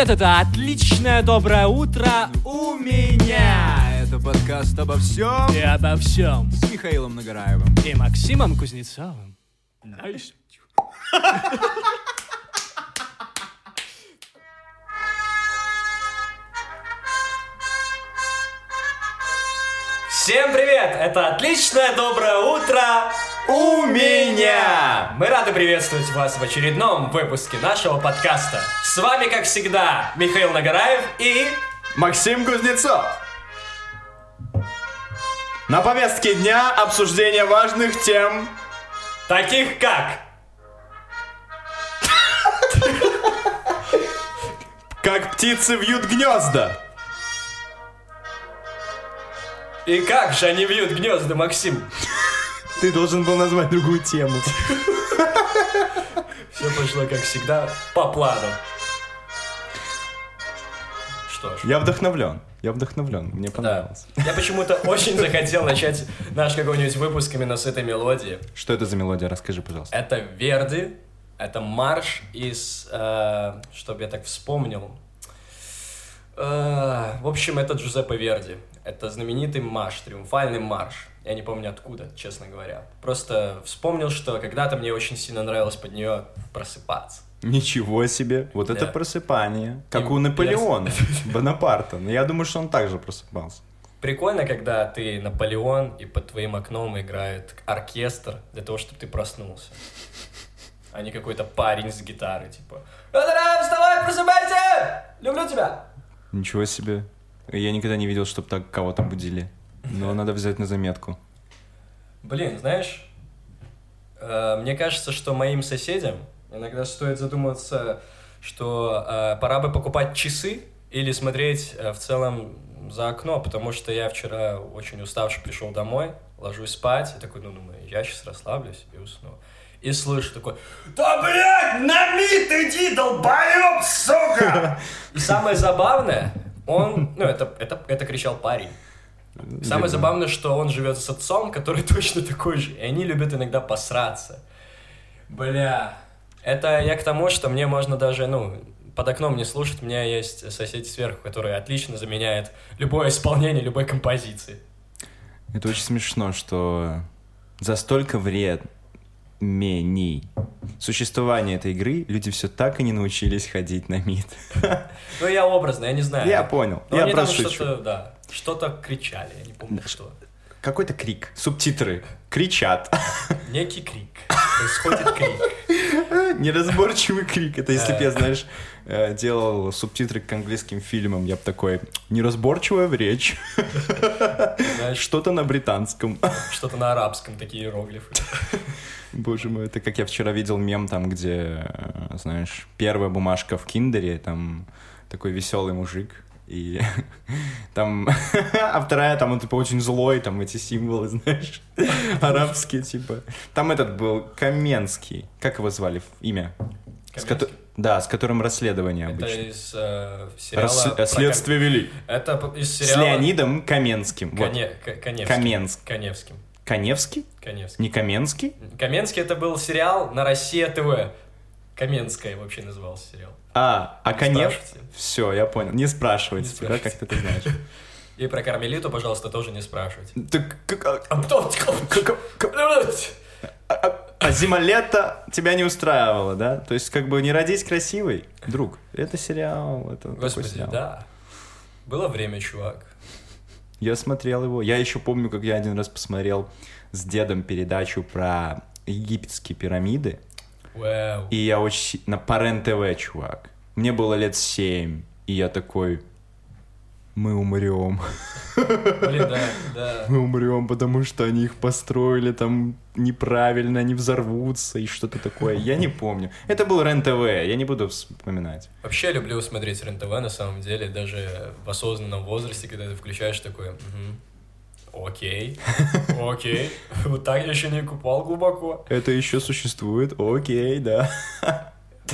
Привет, это отличное доброе утро у меня. Это подкаст обо всем И обо всем. с Михаилом Нагораевым. И Максимом Кузнецовым. Nice. Всем привет! Это отличное доброе утро у меня! Мы рады приветствовать вас в очередном выпуске нашего подкаста. С вами, как всегда, Михаил Нагораев и... Максим Кузнецов. На повестке дня обсуждение важных тем. Таких как... Как птицы вьют гнезда. И как же они вьют гнезда, Максим? Ты должен был назвать другую тему. Все пошло, как всегда, по плану. Что ж. Я вдохновлен. Я вдохновлен. Мне Да. понравилось. Я почему-то очень захотел начать наш какой-нибудь выпуск именно с этой мелодии. Что это за мелодия? Расскажи, пожалуйста. Это Верди, это марш из, э, чтобы я так вспомнил. Э, в общем, это Джузеппе Верди. Это знаменитый марш, триумфальный марш. Я не помню откуда, честно говоря. Просто вспомнил, что когда-то мне очень сильно нравилось под нее просыпаться. Ничего себе. Вот это Да. просыпание. Как И- у Наполеона. Бонапарта. Но я думаю, что он также просыпался. Прикольно, когда ты Наполеон, и под твоим окном играет оркестр для того, чтобы ты проснулся. А не какой-то парень с гитарой, типа «Эдера, вставай, просыпайся! Люблю тебя!» Ничего себе. Я никогда не видел, чтобы так кого-то будили. Но надо взять на заметку. Блин, знаешь, э, мне кажется, что моим соседям иногда стоит задуматься, что э, пора бы покупать часы или смотреть э, в целом за окно, потому что я вчера очень уставший пришел домой, ложусь спать, и такой, ну, думаю, я сейчас расслаблюсь и усну. И слышу такой, да, блядь, на мид иди, долбоёб, сука! И самое забавное, он, ну, это, это, это кричал парень. Самое забавное, что он живет с отцом, который точно такой же, и они любят иногда посраться. Бля, это я к тому, что мне можно даже, ну, под окном не слушать, у меня есть сосед сверху, который отлично заменяет любое исполнение любой композиции. Это очень смешно, что за столько времени существования этой игры люди все так и не научились ходить на мид. Ну, я образно, я не знаю. Я понял. Но Я просто что-то, да, что-то кричали, я не помню что. Какой-то крик. Субтитры. Кричат. Некий крик. Происходит крик. Неразборчивый крик. Это если бы я, знаешь, э, делал субтитры к английским фильмам, я бы такой, неразборчивая в речь, что-то на британском. что-то на арабском, такие иероглифы. Боже мой, это как я вчера видел мем там, где, э, знаешь, первая бумажка в киндере, там такой веселый мужик, и там, а вторая там он типа очень злой, там эти символы, знаешь, арабские, типа. Там этот был Каменский, как его звали, имя? С Каменский? Да, с которым расследование Это обычно. из э, сериала... Рас- про Следствие вели. Это из С сериала... Леонидом Каменским. Вот. Коне... К- Коневским. Каменск. Коневским. Каневский? Коневским. Не Каменский? Каменский это был сериал на Россия ТВ. Каменская вообще назывался сериал. А, а спрашивайте. Все, я понял. Не спрашивайте, Не да, как ты это знаешь. И про Кармелиту, пожалуйста, тоже не спрашивайте. Так, как- а- А а- а зима-лето тебя не устраивало, да? То есть, как бы не родись красивой, друг. Это сериал, это Господи, сериал. да. Было время, чувак. Я смотрел его. Я еще помню, как я один раз посмотрел с дедом передачу про египетские пирамиды. Вау. И я очень... На Парен ТВ, чувак. Мне было лет семь. И я такой... Мы умрем. Блин, да, да. Мы умрем, потому что они их построили там неправильно, они взорвутся и что-то такое. Я не помню. Это был РЕН-ТВ, я не буду вспоминать. Вообще люблю смотреть РЕН-ТВ, на самом деле, даже в осознанном возрасте, когда ты включаешь такое, «Мгм. Окей, окей, вот так я еще не купал глубоко. Это еще существует, окей, да.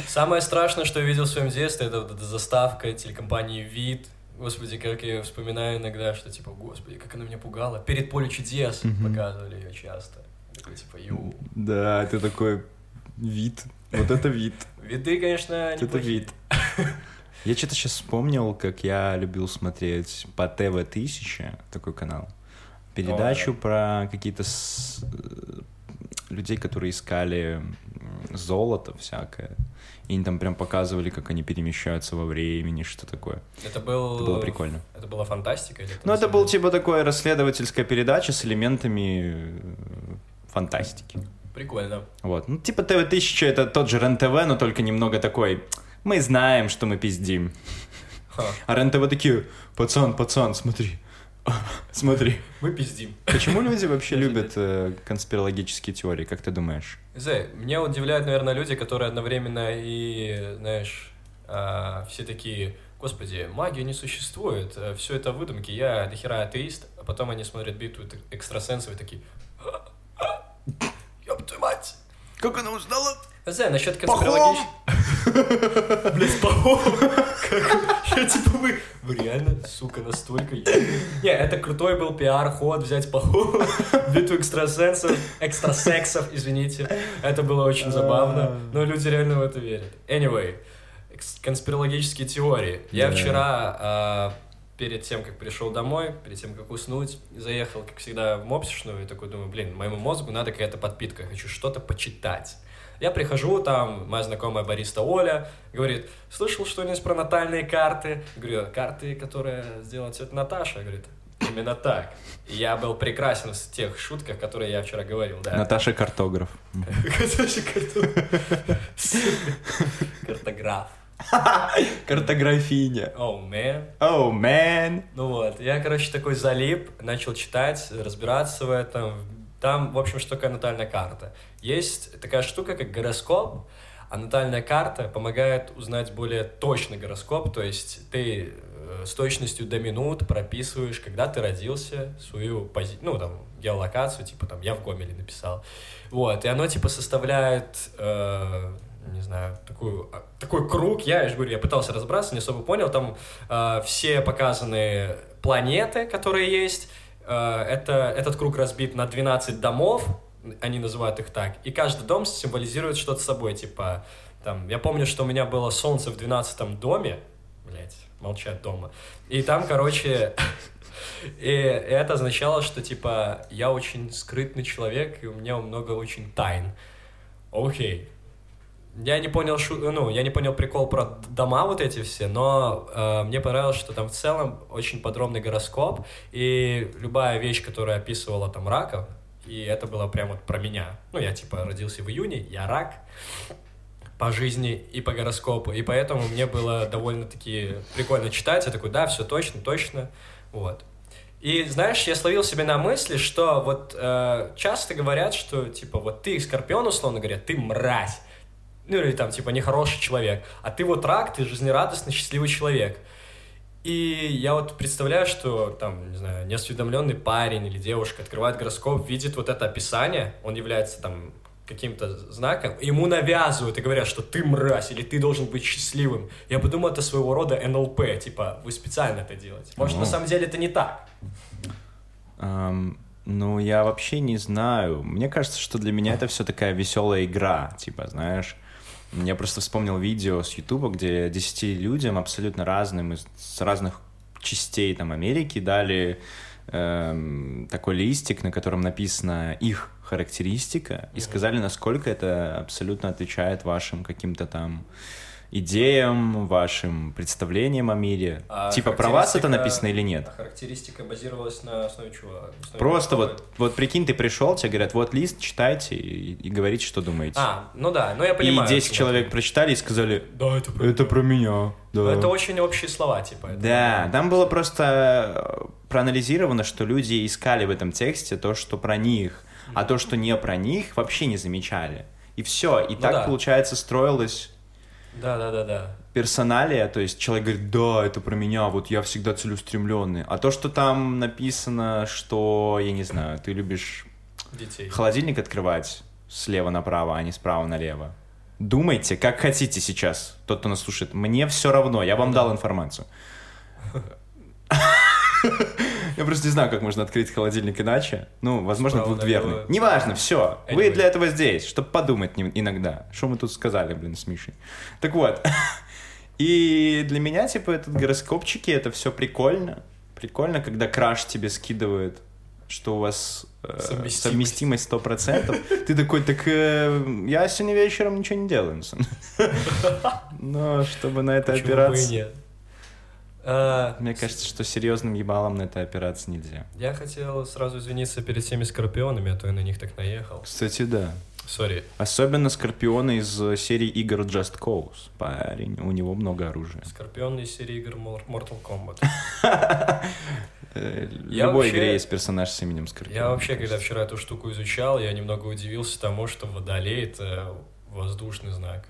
Самое страшное, что я видел в своем детстве, это вот эта заставка телекомпании «Вид». Господи, как я вспоминаю иногда, что типа, господи, как она меня пугала. Перед «Поле чудес» показывали ее часто. Такой типа, ю. Да, это такой вид. Вот это вид. Виды, конечно, Это неплохие. вид. Я что-то сейчас вспомнил, как я любил смотреть по ТВ-1000, такой канал, передачу про какие-то с- э, людей, которые искали золото всякое. И они там прям показывали, как они перемещаются во времени, что такое. Это был... Это было прикольно. Это была фантастика? Или Ну, на это был типа такая расследовательская передача с элементами э, фантастики. Прикольно. Вот. Ну, типа ТВ-1000 это тот же РЕН-ТВ, но только немного такой... Мы знаем, что мы пиздим. Ха. А РЕН-ТВ такие, пацан, пацан, смотри. Смотри. Мы пиздим. Почему люди вообще любят э, конспирологические теории, как ты думаешь? Знаю, меня удивляют, наверное, люди, которые одновременно и, знаешь, а, все такие, господи, магия не существует, все это выдумки, я дохера атеист, а потом они смотрят битву эк- экстрасенсов и такие, ёб твою мать! Как она узнала? Не знаю, насчет конспирологических... Блять, пахом! Я типа, вы... Вы реально, сука, настолько... Не, это крутой был пиар-ход взять пахом, битву экстрасенсов, экстрасексов, извините. Это было очень забавно, но люди реально в это верят. Anyway, конспирологические теории. Я вчера а, перед тем, как пришел домой, перед тем, как уснуть, заехал, как всегда, в мопсишную и такой думаю, блин, моему мозгу надо какая-то подпитка, я хочу что-то почитать. Я прихожу, там моя знакомая бариста Оля говорит, слышал что-нибудь про натальные карты? Говорю, карты, которые сделала тетя Наташа? Говорит, именно так. Я был прекрасен в тех шутках, которые я вчера говорил, да. Наташа картограф. Наташа Карту- Картограф. Картографиня. Оу, мэн. Оу, мэн. Ну вот, я, короче, такой залип, начал читать, разбираться в этом. Там, в общем, что такое натальная карта. Есть такая штука, как гороскоп, а натальная карта помогает узнать более точный гороскоп, то есть ты э, с точностью до минут прописываешь, когда ты родился, свою пози... ну, там, геолокацию, типа, там, я в Гомеле написал. Вот, и оно, типа, составляет, э, не знаю, такую, а, такой круг, я, я же говорю, я пытался разобраться, не особо понял, там э, все показаны планеты, которые есть, Э, это, этот круг разбит на 12 домов, они называют их так, и каждый дом символизирует что-то собой, типа, там, я помню, что у меня было солнце в 12 доме, блять, молчать дома, и там, короче, и это означало, что, типа, я очень скрытный человек, и у меня много очень тайн. Окей. Я не понял, шу- ну, я не понял прикол про дома вот эти все, но э, мне понравилось, что там в целом очень подробный гороскоп, и любая вещь, которая описывала там раков, и это было прям вот про меня. Ну, я типа родился в июне, я рак по жизни и по гороскопу, и поэтому мне было довольно-таки прикольно читать. Я такой, да, все точно, точно, вот. И знаешь, я словил себя на мысли, что вот э, часто говорят, что типа вот ты скорпион, условно говоря, ты мразь. Ну или там типа нехороший человек. А ты вот рак, ты жизнерадостный, счастливый человек. И я вот представляю, что там, не знаю, неосведомленный парень или девушка открывает гороскоп, видит вот это описание, он является там каким-то знаком, ему навязывают и говорят, что ты мразь, или ты должен быть счастливым. Я подумал, это своего рода НЛП, типа, вы специально это делаете. Может, О. на самом деле это не так. Ам, ну, я вообще не знаю. Мне кажется, что для меня это все такая веселая игра, типа, знаешь. Я просто вспомнил видео с Ютуба, где 10 людям абсолютно разным, из с разных частей там Америки дали эм, такой листик, на котором написана их характеристика, и сказали, насколько это абсолютно отвечает вашим каким-то там идеям, вашим представлениям о мире. А типа, про вас это написано или нет? А характеристика базировалась на основе чего? Основе Просто вот, вот прикинь, ты пришел, тебе говорят, вот лист, читайте и, и говорите, что думаете. А, ну да, ну я и понимаю. 10 что человек это- прочитали и сказали, Да, это про... это про меня. Да, Ну, Это очень общие слова, типа. это да там было просто э, проанализировано, что люди искали в этом тексте то, что про них, а то, что не про них, вообще не замечали. И все. И Ну так, да. получается, строилось Да, да, да, да. персоналия, то есть человек говорит, да, это про меня, вот я всегда целеустремленный. А то, что там написано, что, я не знаю, ты любишь Детей. холодильник открывать слева направо, а не справа налево. Думайте, как хотите сейчас, тот, кто нас слушает. Мне все равно, я вам дал информацию. Я просто не знаю, как можно открыть холодильник иначе. Ну, возможно, Справа двухдверный. налево. Неважно, все. Вы Anyway. для этого здесь, чтобы подумать иногда. Что мы тут сказали, блин, с Мишей. Так вот. И для меня, типа, этот гороскопчики, это все прикольно. Прикольно, когда краш тебе скидывает, что у вас э, Совместимость. совместимость сто процентов. Ты такой, так э, я сегодня вечером ничего не делаю. Но чтобы на это опираться... А, Мне кажется, что серьезным ебалом на это опираться нельзя. Я хотел сразу извиниться перед всеми скорпионами, а то я на них так наехал. Кстати, да. Sorry. Особенно Скорпиона из э, серии игр Just Cause. Парень, у него много оружия. Скорпион из серии игр Mor- Mortal Kombat. Э, любой игре есть персонаж с именем Скорпион. Я вообще, когда вчера эту штуку изучал, я немного удивился тому, что Водолей — это воздушный знак.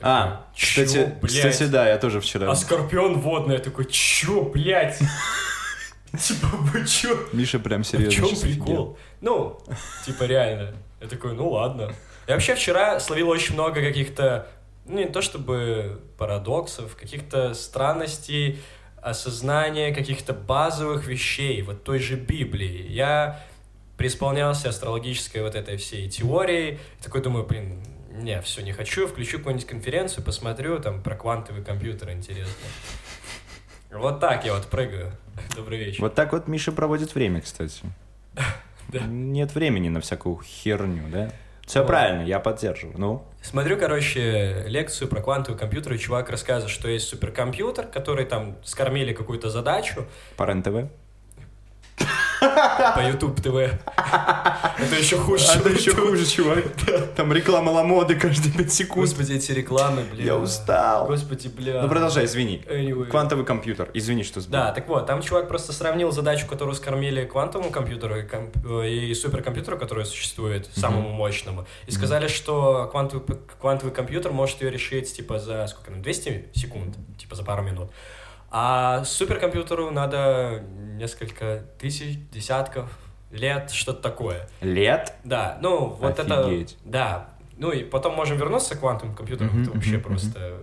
А, «Чё, кстати, блядь? кстати, да, я тоже вчера. А Скорпион водный, я такой, чё, блядь? Типа, вы чё? Миша прям В серьезно чем сейчас офигел. прикол? Ну, типа реально. Я такой, ну ладно. Я вообще вчера словил очень много каких-то, ну не то чтобы парадоксов, каких-то странностей, осознания каких-то базовых вещей, вот той же Библии. Я преисполнялся астрологической вот этой всей теорией. Такой думаю, блин, не, все, не хочу, включу какую-нибудь конференцию, посмотрю, там про квантовый компьютер интересно. Вот так я вот прыгаю. Добрый вечер. Вот так вот Миша проводит время, кстати. Да. Нет времени на всякую херню, да? Все Вот. правильно, я поддерживаю. Ну, Смотрю, короче, лекцию про квантовый компьютер, и чувак рассказывает, что есть суперкомпьютер, который там скормили какую-то задачу по РЕН-ТВ. По YouTube ТВ. Это еще хуже. Это еще хуже, чувак. Там реклама Ламоды каждые 5 секунд. Господи, эти рекламы, блин. Я устал. Господи, бля. Ну продолжай, извини. Квантовый компьютер. Извини, что сбил. Да, так вот, там чувак просто сравнил задачу, которую скормили квантовому компьютеру и, комп- э, и суперкомпьютеру, который существует, самому мощному, и сказали, что квантовый, квантовый компьютер может ее решить, типа, за сколько там, 200 секунд, типа, за пару минут. А суперкомпьютеру надо несколько тысяч, десятков лет, что-то такое. Лет? Да, ну, вот Офигеть. это... Да. Ну, и потом можем вернуться к квантовым компьютерам, это вообще просто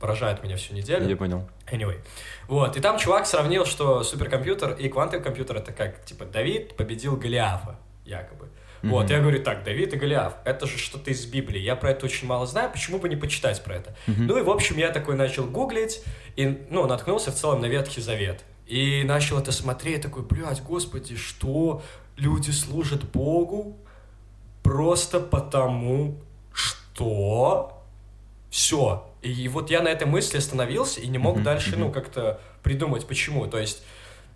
поражает меня всю неделю. Я понял. Anyway. Вот, и там чувак сравнил, что суперкомпьютер и квантовый компьютер это как, типа, Давид победил Голиафа, якобы. Вот, Мгм. я говорю, так, Давид и Голиаф, это же что-то из Библии, я про это очень мало знаю, почему бы не почитать про это? Мгм. Ну и, в общем, я такой начал гуглить, и, ну, наткнулся в целом на Ветхий Завет. И начал это смотреть, такой, блядь, господи, что люди служат Богу просто потому, что все. И вот я на этой мысли остановился и не мог Мгм, дальше, ну, как-то придумать, почему. То есть,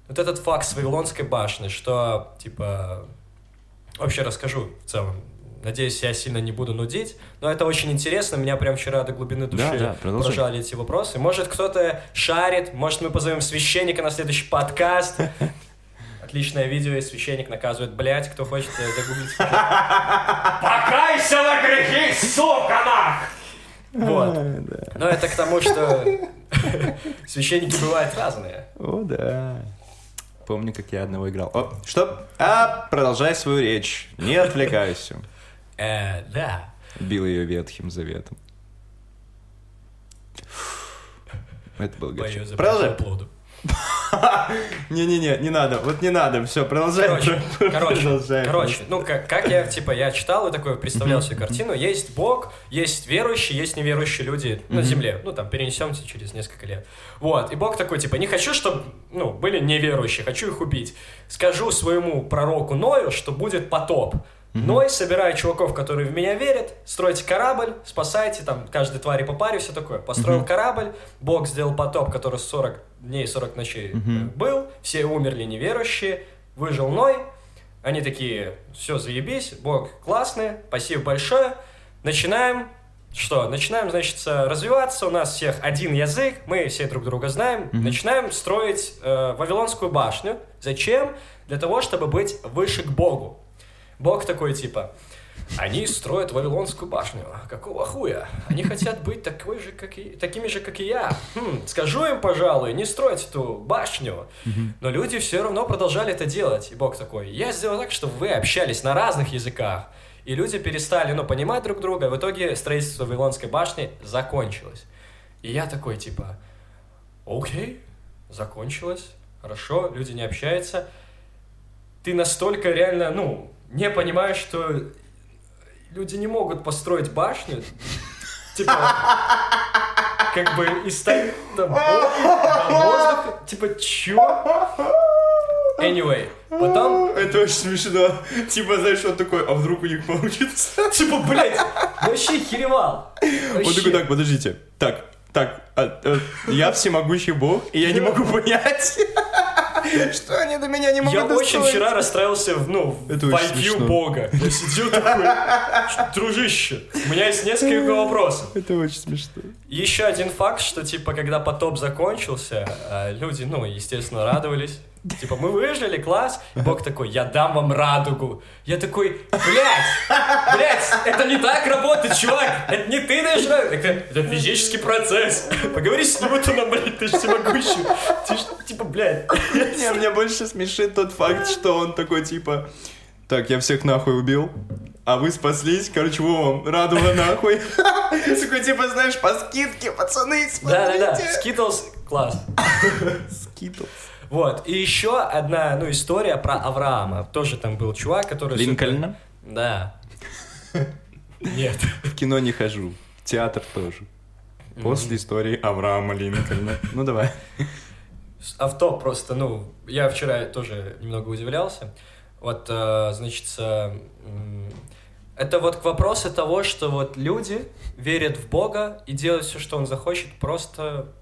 вот этот факт с Вавилонской башни, что, типа, вообще расскажу в целом. Надеюсь, я сильно не буду нудить, но это очень интересно, меня прям вчера до глубины души Да, да, продолжай. поражали эти вопросы. Может, кто-то шарит, может, мы позовем священника на следующий подкаст. Отличное видео, и священник наказывает, блять, кто хочет э, загуглить. Покайся на грехи, сука, нах! Вот. Но это к тому, что священники бывают разные. О, да. Помню, как я одного играл. О, что? А, продолжай свою речь. Не отвлекайся. Э, да. Бил ее ветхим заветом. Это был за Продолжай. Не-не-не, не надо. Вот не надо. Все, продолжай. Короче, короче, Продолжай короче, ну как, как я, типа, я читал и такой представлял себе картину. Есть Бог, есть верующие, есть неверующие люди на земле. Ну, там, перенесемся через несколько лет. Вот, и Бог такой, типа, не хочу, чтобы, ну, были неверующие, хочу их убить. Скажу своему пророку Ною, что будет потоп. Ной собирает чуваков, которые в меня верят, стройте корабль, спасайте, там, каждой твари по паре, все такое. Построил корабль, Бог сделал потоп, который 40 дней, 40 ночей Мгм. был, все умерли неверующие, выжил Ной, они такие, все, заебись, Бог классный, спасибо большое, начинаем, что, начинаем, значит, э, развиваться, у нас всех один язык, мы все друг друга знаем, начинаем строить э, Вавилонскую башню. Зачем? Для того, чтобы быть выше к Богу. Бог такой, типа, они строят Вавилонскую башню. Какого хуя? Они хотят быть такой же, как и, такими же, как и я. Хм, скажу им, пожалуй, не строить эту башню. Но люди все равно продолжали это делать. И Бог такой, я сделал так, чтобы вы общались на разных языках. И люди перестали, ну, понимать друг друга. В итоге строительство Вавилонской башни закончилось. И я такой, типа, окей, закончилось, хорошо, люди не общаются. Ты настолько реально, ну, не понимаешь, что люди не могут построить башню. Типа, как бы и стать там воздух. Типа, чё? Anyway, потом, Это очень смешно. Типа, знаешь, он такой, а вдруг у них получится? типа, блядь, вообще херевал. Он такой, так, подождите. Так, так, а, э, я всемогущий бог, и я не могу понять, что они до меня не могут Я очень вчера расстроился в, ну, Это очень IQ смешно. бога. Я сидел такой, дружище, у меня есть несколько вопросов. Это очень смешно. Еще один факт, что, типа, когда потоп закончился, э, люди, ну, естественно, радовались. Типа, мы выжили, класс. И Бог такой, я дам вам радугу. Я такой, блядь, блядь, это не так работает, чувак. Это не ты даешь радугу. Это, это физический процесс. Поговори с Ньютоном, блядь, ты же всемогущий. Ты ж, типа, блядь. Не, мне больше смешит тот факт, что он такой, типа, так, я всех нахуй убил, а вы спаслись, короче, во вам, радуга нахуй. Такой, типа, знаешь, по скидке, пацаны, Да-да-да, смотрите. Skittles, класс. Skittles. Вот, и еще одна, ну, история про Авраама. Тоже там был чувак, который... супер- Линкольна? Да. Нет. В кино не хожу, в театр тоже. После истории Авраама Линкольна. Ну, давай. Авто просто, ну, я вчера тоже немного удивлялся. Вот, э, значит, э, это вот к вопросу того, что вот люди верят в Бога и делают все, что Он захочет, просто,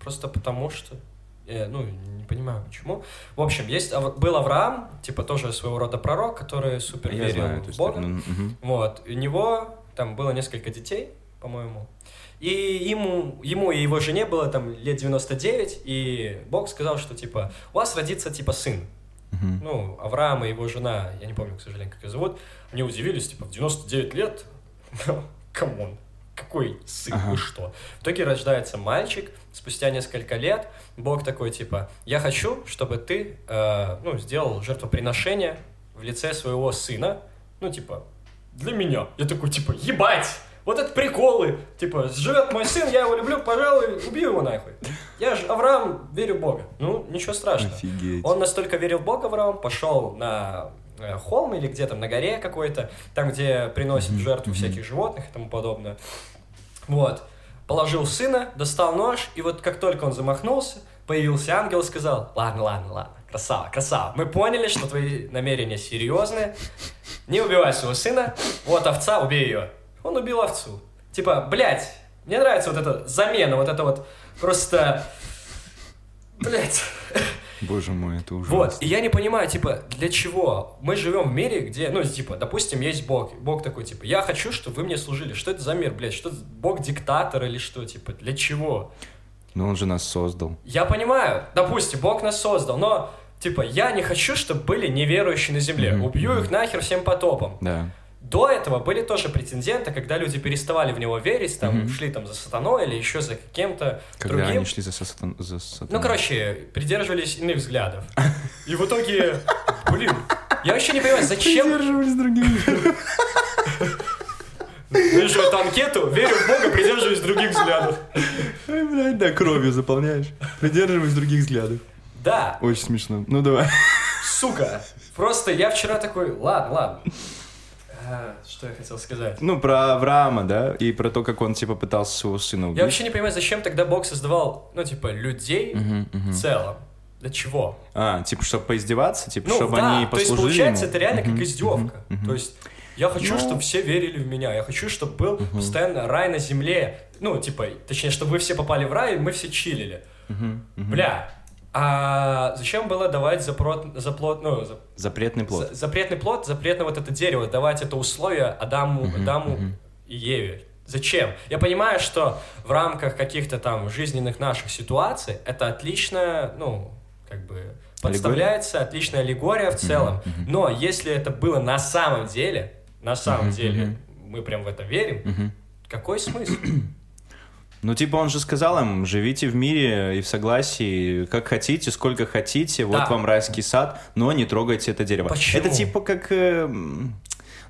просто потому что. Я, ну, не понимаю, почему. В общем, есть, был Авраам, типа тоже своего рода пророк, который супер Я верил знаю в Бога. историю. Ну, мгм. Вот, у него там было несколько детей, по-моему. И ему, ему и его жене было там лет 99, и Бог сказал, что типа, у вас родится типа сын. Мгм. Ну, Авраам и его жена, я не помню, к сожалению, как ее зовут, они удивились, типа, в 99 лет? Come on, какой сын, Ага. вы что? В итоге рождается мальчик, спустя несколько лет Бог такой, типа, я хочу, чтобы ты, э, ну, сделал жертвоприношение в лице своего сына, ну, типа, для меня. Я такой, типа, ебать! Вот это приколы! Типа, живет мой сын, я его люблю, пожалуй, убью его нахуй. Я же, Авраам, верю в Бога. Ну, ничего страшного. Офигеть. Он настолько верил в Бога, Авраам, пошел на холм или где там, на горе какой-то, там, где приносят жертву всяких животных и тому подобное. Вот. Положил сына, достал нож, и вот как только он замахнулся, появился ангел и сказал, ладно, ладно, ладно, красава, красава, мы поняли, что твои намерения серьезные, не убивай своего сына, вот овца, убей ее. Он убил овцу. Типа, блядь, мне нравится вот эта замена, вот это вот просто... Блядь. Боже мой, это ужасно. Вот, и я не понимаю, типа, для чего? Мы живем в мире, где, ну, типа, допустим, есть Бог. Бог такой, типа, я хочу, чтобы вы мне служили. Что это за мир, блядь? Что Бог диктатор или что, типа, для чего? Но он же нас создал. Я понимаю, допустим, Бог нас создал, но, типа, я не хочу, чтобы были неверующие на земле. Мгм, Убью их нахер всем потопом. Да. До этого были тоже претенденты, когда люди переставали в него верить, там, Мгм. шли там за сатаной или еще за кем-то Когда другим. они шли за, сатан... за сатаной. Ну, короче, придерживались иных взглядов. И в итоге, блин, я вообще не понимаю, зачем... Придерживались других. Вижу эту анкету, верю в Бога, придерживаюсь других взглядов. Ой, блядь, да, кровью заполняешь. Придерживаюсь других взглядов. Да, Очень смешно. Ну, давай. сука. Просто я вчера такой, ладно, ладно. А, Что я хотел сказать? Ну, про Авраама, да? И про то, как он, типа, пытался своего сына убить. Я вообще не понимаю, зачем тогда Бог создавал, ну, типа, людей Мгм, в мгм. целом. Для чего? А, типа, чтобы поиздеваться? Типа, Ну, чтобы да, они то есть, послужили получается, ему? это реально Мгм, как издевка. мгм, мгм. То есть, я хочу, Ну. чтобы все верили в меня. Я хочу, чтобы был постоянно рай на земле. Ну, типа, точнее, чтобы вы все попали в рай, и мы все чилили. Мгм, мгм. Бля, а зачем было давать запрот, заплот, ну, за- Запретный плод. за- запретный плод, запретное вот это дерево, давать это условие Адаму, Мгм, Адаму мгм. и Еве? Зачем? Я понимаю, что в рамках каких-то там жизненных наших ситуаций это отлично, ну, как бы подставляется, отличная аллегория в целом. мгм. Но если это было на самом деле, на самом Мгм, деле, мгм. мы прям в это верим, Мгм. какой смысл? Ну, типа, он же сказал им, живите в мире и в согласии, как хотите, сколько хотите, вот Да. вам райский сад, но не трогайте это дерево. Почему? Это типа как... э, м,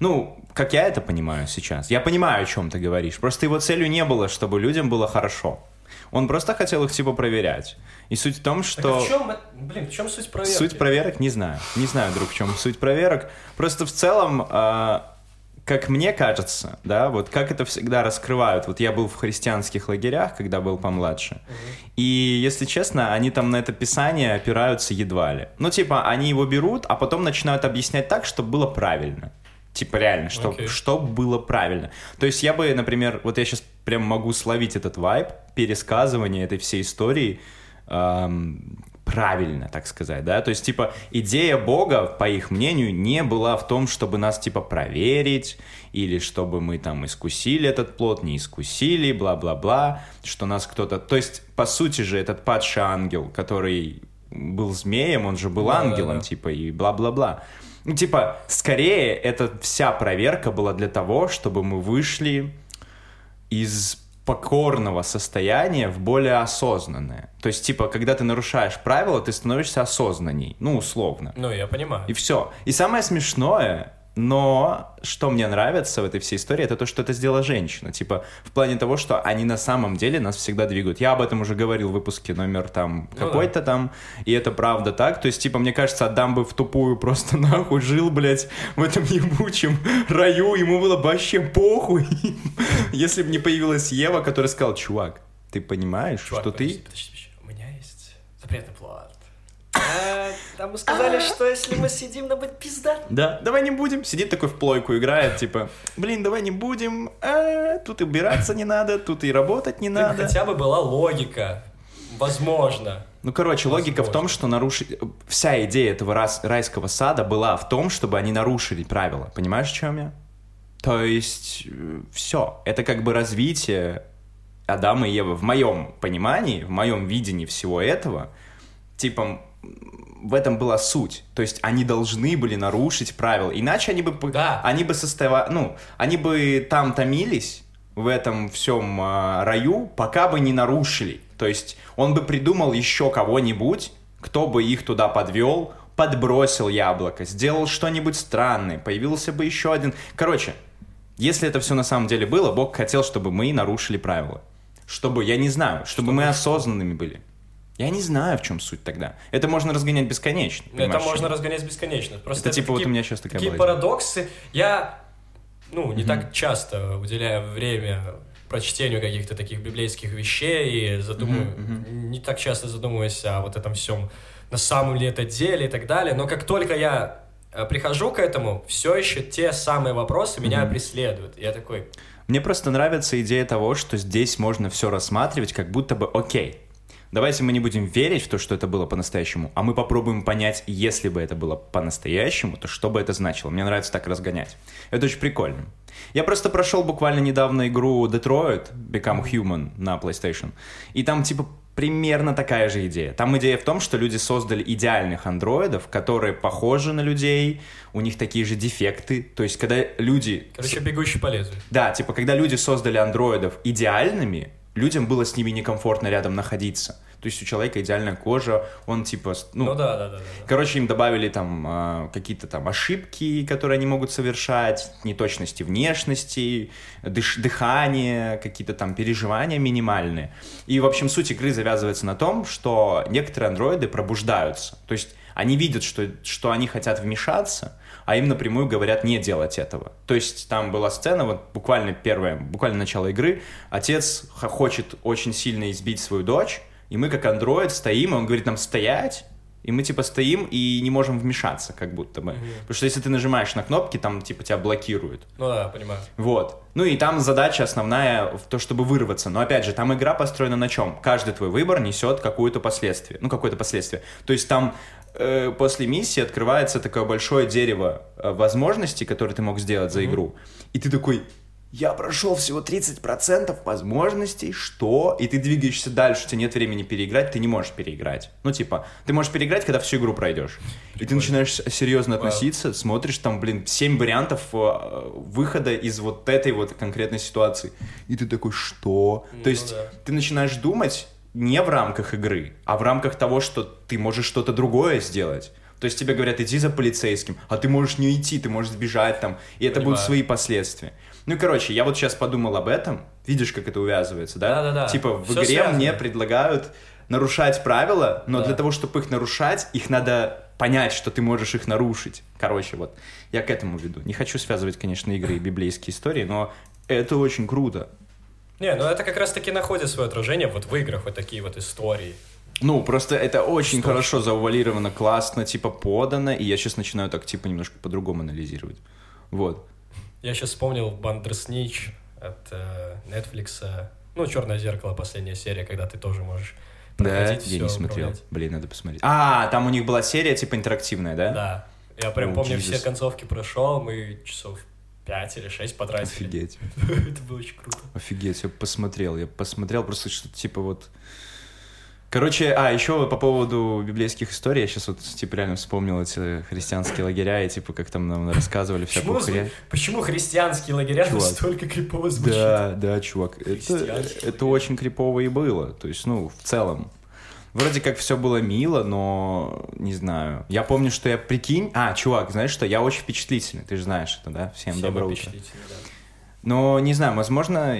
ну, как я это понимаю сейчас. Я понимаю, о чем ты говоришь. Просто его целью не было, чтобы людям было хорошо. Он просто хотел их, типа, проверять. И суть в том, Так что... а в чем, блин, в чем суть проверки? Суть проверок не знаю. Не знаю, друг, в чем суть проверок. Просто в целом, а, как мне кажется, да, вот как это всегда раскрывают. Вот я был в христианских лагерях, когда был помладше. И, если честно, они там на это писание опираются едва ли. Ну, типа, они его берут, а потом начинают объяснять так, чтобы было правильно. Типа, реально, чтобы Окей. чтоб было правильно. То есть я бы, например, вот я сейчас прям могу словить этот вайб пересказывания этой всей истории эм, правильно, так сказать, да, то есть, типа, идея Бога, по их мнению, не была в том, чтобы нас, типа, проверить, или чтобы мы там искусили этот плод, не искусили, бла-бла-бла, что нас кто-то... То есть, по сути же, этот падший ангел, который был змеем, он же был Да, да, ангелом, да. типа, и бла-бла-бла. Ну, типа, скорее, эта вся проверка была для того, чтобы мы вышли из покорного состояния в более осознанное. То есть, типа, когда ты нарушаешь правила, ты становишься осознанней. Ну, условно. Ну, я понимаю. И все. И самое смешное, но что мне нравится в этой всей истории, это то, что это сделала женщина. Типа, в плане того, что они на самом деле нас всегда двигают. Я об этом уже говорил в выпуске номер там Ну какой-то там, и это правда так. То есть, типа, мне кажется, Адам бы в тупую просто нахуй жил, блядь, в этом ебучем раю, ему было бы вообще похуй. Если бы не появилась Ева, которая сказала, чувак, ты понимаешь, Чувак, что подожди, ты... подожди, подожди. У меня есть запретный план. Э, Там мы сказали, что если мы сидим, нам будет пизда. Да, давай не будем. Сидит такой в плойку, играет, типа, блин, давай не будем. А, тут и убираться не надо, тут и работать не надо. Хотя бы была логика. Возможно. Ну, короче, логика в том, что нарушить... Вся идея этого рас- райского сада была в том, чтобы они нарушили правила. Понимаешь, о чем я? То есть, все. Это как бы развитие Адама и Евы. В моем понимании, в моем видении всего этого, типа, в этом была суть. То есть они должны были нарушить правила. Иначе они бы, Да. они бы состояли, ну, они бы там томились в этом всем а, раю, пока бы не нарушили. То есть он бы придумал еще кого-нибудь, кто бы их туда подвел, подбросил яблоко, сделал что-нибудь странное, появился бы еще один. Короче, если это все на самом деле было, Бог хотел, чтобы мы нарушили правила. Чтобы, я не знаю, чтобы мы осознанными были. Я не знаю, в чем суть тогда. Это можно разгонять бесконечно. Это можно разгонять бесконечно. Просто Это типа вот такие- у меня сейчас такая Такие была парадоксы. Я, ну, не так часто уделяю время прочтению каких-то таких библейских вещей и задумываю, не так часто задумываюсь о вот этом всем, на самом ли это деле и так далее. Но как только я э, прихожу к этому, все еще те самые вопросы меня преследуют. Я такой, Мне просто нравится идея того, что здесь можно все рассматривать, как будто бы окей. Давайте мы не будем верить в то, что это было по-настоящему, а мы попробуем понять, если бы это было по-настоящему, то что бы это значило. Мне нравится так разгонять. Это очень прикольно. Я просто прошел буквально недавно игру Detroit Become Human на PlayStation. И там типа примерно такая же идея. Там идея в том, что люди создали идеальных андроидов, которые похожи на людей, у них такие же дефекты. То есть, когда люди... короче, бегущий по лезвию. Да, типа, когда люди создали андроидов идеальными, людям было с ними некомфортно рядом находиться. То есть у человека идеальная кожа, он типа, ну, Ну да, да, да. да. короче, им добавили там а, какие-то там ошибки, которые они могут совершать, неточности внешности, дыш- дыхание, какие-то там переживания минимальные. И, в общем, суть игры завязывается на том, что некоторые андроиды пробуждаются. То есть они видят, что, что они хотят вмешаться, а им напрямую говорят не делать этого. То есть там была сцена, вот буквально первое, буквально начало игры, отец хочет очень сильно избить свою дочь, и мы как андроид стоим, и он говорит нам стоять, и мы типа стоим и не можем вмешаться, как будто бы. Потому что если ты нажимаешь на кнопки, там типа тебя блокируют. Ну да, понимаю. Вот. Ну и там задача основная в то, чтобы вырваться. Но опять же, там игра построена на чем? Каждый твой выбор несет какое-то последствие. Ну, какое-то последствие. То есть там э, после миссии открывается такое большое дерево э, возможностей, которые ты мог сделать за игру. И ты такой, я прошел всего 30% возможностей, что? И ты двигаешься дальше, у тебя нет времени переиграть, ты не можешь переиграть. Ну, типа, ты можешь переиграть, когда всю игру пройдешь. И ты начинаешь серьезно Вау. относиться, смотришь, там, блин, 7 вариантов э, выхода из вот этой вот конкретной ситуации. И ты такой, что? Ну То есть да. ты начинаешь думать не в рамках игры, а в рамках того, что ты можешь что-то другое сделать. То есть тебе говорят, иди за полицейским, а ты можешь не идти, ты можешь сбежать там, и это будут свои последствия. Ну и короче, я вот сейчас подумал об этом, видишь, как это увязывается, да? Да-да-да. Типа в Всё игре связано. мне предлагают нарушать правила, но Да. для того, чтобы их нарушать, их надо понять, что ты можешь их нарушить. Короче, вот я к этому веду. Не хочу связывать, конечно, игры и библейские истории, но это очень круто. Не, ну это как раз-таки находит свое отражение вот в играх, вот такие вот истории. Ну, просто это очень Что? хорошо заувалировано, классно, типа, подано, и я сейчас начинаю так, типа, немножко по-другому анализировать. Вот. Я сейчас вспомнил Бандерснич от э, Netflix. Ну, Черное зеркало, последняя серия, когда ты тоже можешь Да, проходить я не смотрел. управлять. Блин, надо посмотреть. А, там у них была серия, типа, интерактивная, да? Да. Я прям О, помню, Jesus. все концовки прошел, мы часов 5 или 6 потратили. Офигеть. Это было очень круто. Офигеть, я посмотрел. Я посмотрел просто что-то типа вот... Короче, а, еще по поводу библейских историй, я сейчас вот, типа, реально вспомнил эти христианские лагеря, и, типа, как там нам рассказывали всякую Почему, хрень. почему христианские лагеря Чувак. настолько крипово звучат? Да, да, чувак. Это, это очень крипово и было. То есть, ну, в целом. Вроде как все было мило, но не знаю. Я помню, что я прикинь... А, чувак, знаешь что? Я очень впечатлительный, ты же знаешь это, да? Всем Все доброе утро. да. Но не знаю, возможно...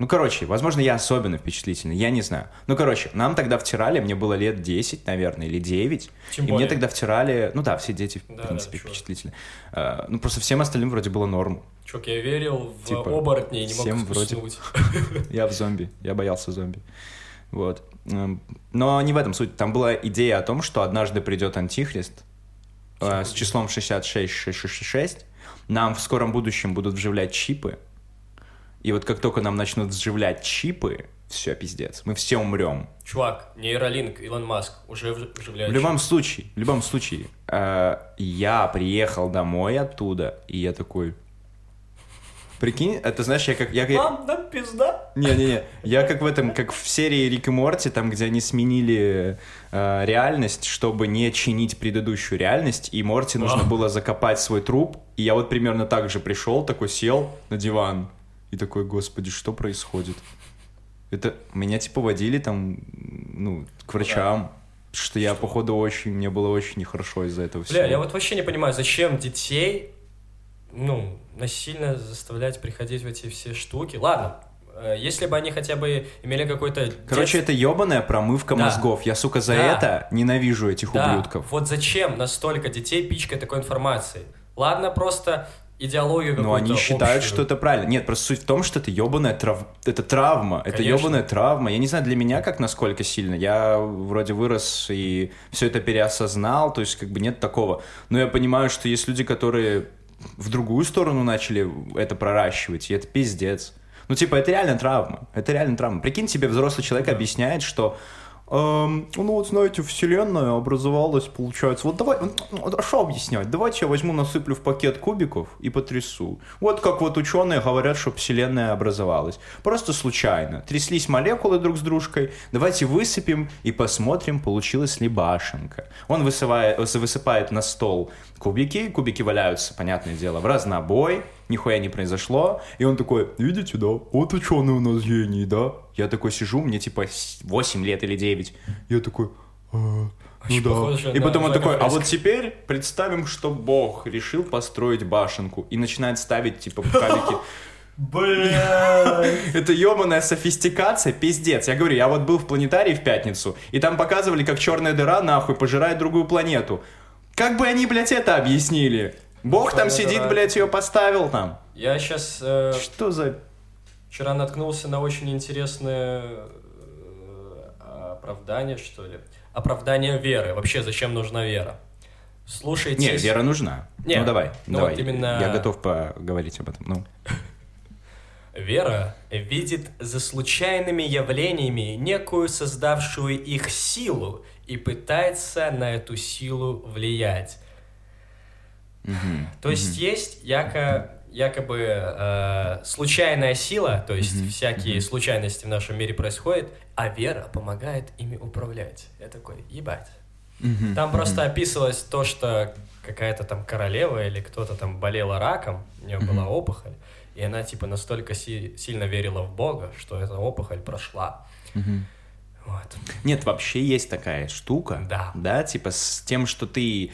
Ну, короче, возможно, я особенно впечатлительный, я не знаю. Ну, короче, нам тогда втирали, мне было лет 10, наверное, или 9. Тем и более. мне тогда втирали... Ну да, все дети, в Да, принципе, да, впечатлительны. А, ну, просто всем остальным вроде было норм. Чувак, я верил в Типа, оборотней не мог всем вроде-. Я в зомби, я боялся зомби. Вот. Эм, Но не в этом суть. Там была идея о том, что однажды придет антихрист э, с числом 66666. Нам в скором будущем будут вживлять чипы. И вот как только нам начнут вживлять чипы, все, пиздец. Мы все умрем. Чувак, нейролинк, Илон Маск уже вж- вживляет. В любом случае, в любом случае, э, я приехал домой оттуда, и я такой... Прикинь, это знаешь, я как... Я, я- Мам, нам пизда. Не-не-не, я как в этом, как в серии Рик и Морти, там, где они сменили э, реальность, чтобы не чинить предыдущую реальность, и Морти нужно было закопать свой труп, и я вот примерно так же пришел, такой сел на диван, и такой, господи, что происходит? Это меня типа водили там, ну, к врачам, что я, походу, очень, мне было очень нехорошо из-за этого всего. Бля, я вот вообще не понимаю, зачем детей, ну, насильно заставлять приходить в эти все штуки. Ладно, э, если бы они хотя бы имели какой-то... Короче, это ебаная промывка Да. мозгов. Я, сука, за Да. это ненавижу этих Да, ублюдков. вот зачем настолько детей пичкать такой информацией? Ладно, просто идеологию Но какую-то они считают, общую. что это правильно. Нет, просто суть в том, что это ебаная трав... это травма. Это Конечно. ебаная травма. Я не знаю, для меня как насколько сильно. Я вроде вырос и все это переосознал, то есть как бы нет такого. Но я понимаю, что есть люди, которые в другую сторону начали это проращивать, и это пиздец. Ну, типа, это реально травма. Это реально травма. Прикинь, тебе взрослый человек объясняет, что Эм, ну вот, знаете, вселенная образовалась, получается. Вот давай, ну, а что объяснять? Давайте я возьму, насыплю в пакет кубиков и потрясу. Вот как вот ученые говорят, что вселенная образовалась. Просто случайно. Тряслись молекулы друг с дружкой. Давайте высыпем и посмотрим, получилась ли башенка. Он высывает, высыпает на стол кубики, кубики валяются, понятное дело, в разнобой, нихуя не произошло. И он такой, видите, да, вот ученый у нас гений, да? Я такой сижу, мне типа с- 8 лет или 9. Я такой, «А, ну да. похоже И на потом он такой, а вот теперь представим, что Бог решил построить башенку. И начинает ставить, типа, кабики. Бля. Это ебаная софистикация, пиздец. Я говорю, я вот был в планетарии в пятницу, и там показывали, как черная дыра нахуй пожирает другую планету. Как бы они, блядь, это объяснили? Бог там сидит, блядь, ее поставил там. Я сейчас Что за... вчера наткнулся на очень интересное э, оправдание, что ли. Оправдание веры. Вообще, зачем нужна вера? Слушайте... Не, вера нужна. Не, ну давай, ну давай. вот именно- Я готов поговорить об этом. Ну. Вера видит за случайными явлениями некую создавшую их силу и пытается на эту силу влиять. Мгм. То есть есть яко, якобы э, случайная сила, то есть Мгм, всякие мгм. случайности в нашем мире происходят, а вера помогает ими управлять. Я такой, ебать. Мгм. Там Мгм. просто описывалось то, что какая-то там королева или кто-то там болела раком, у нее была опухоль, и она типа настолько си- сильно верила в Бога, что эта опухоль прошла. Мгм. Вот. Нет, вообще есть такая штука. Да. Да, типа с тем, что ты,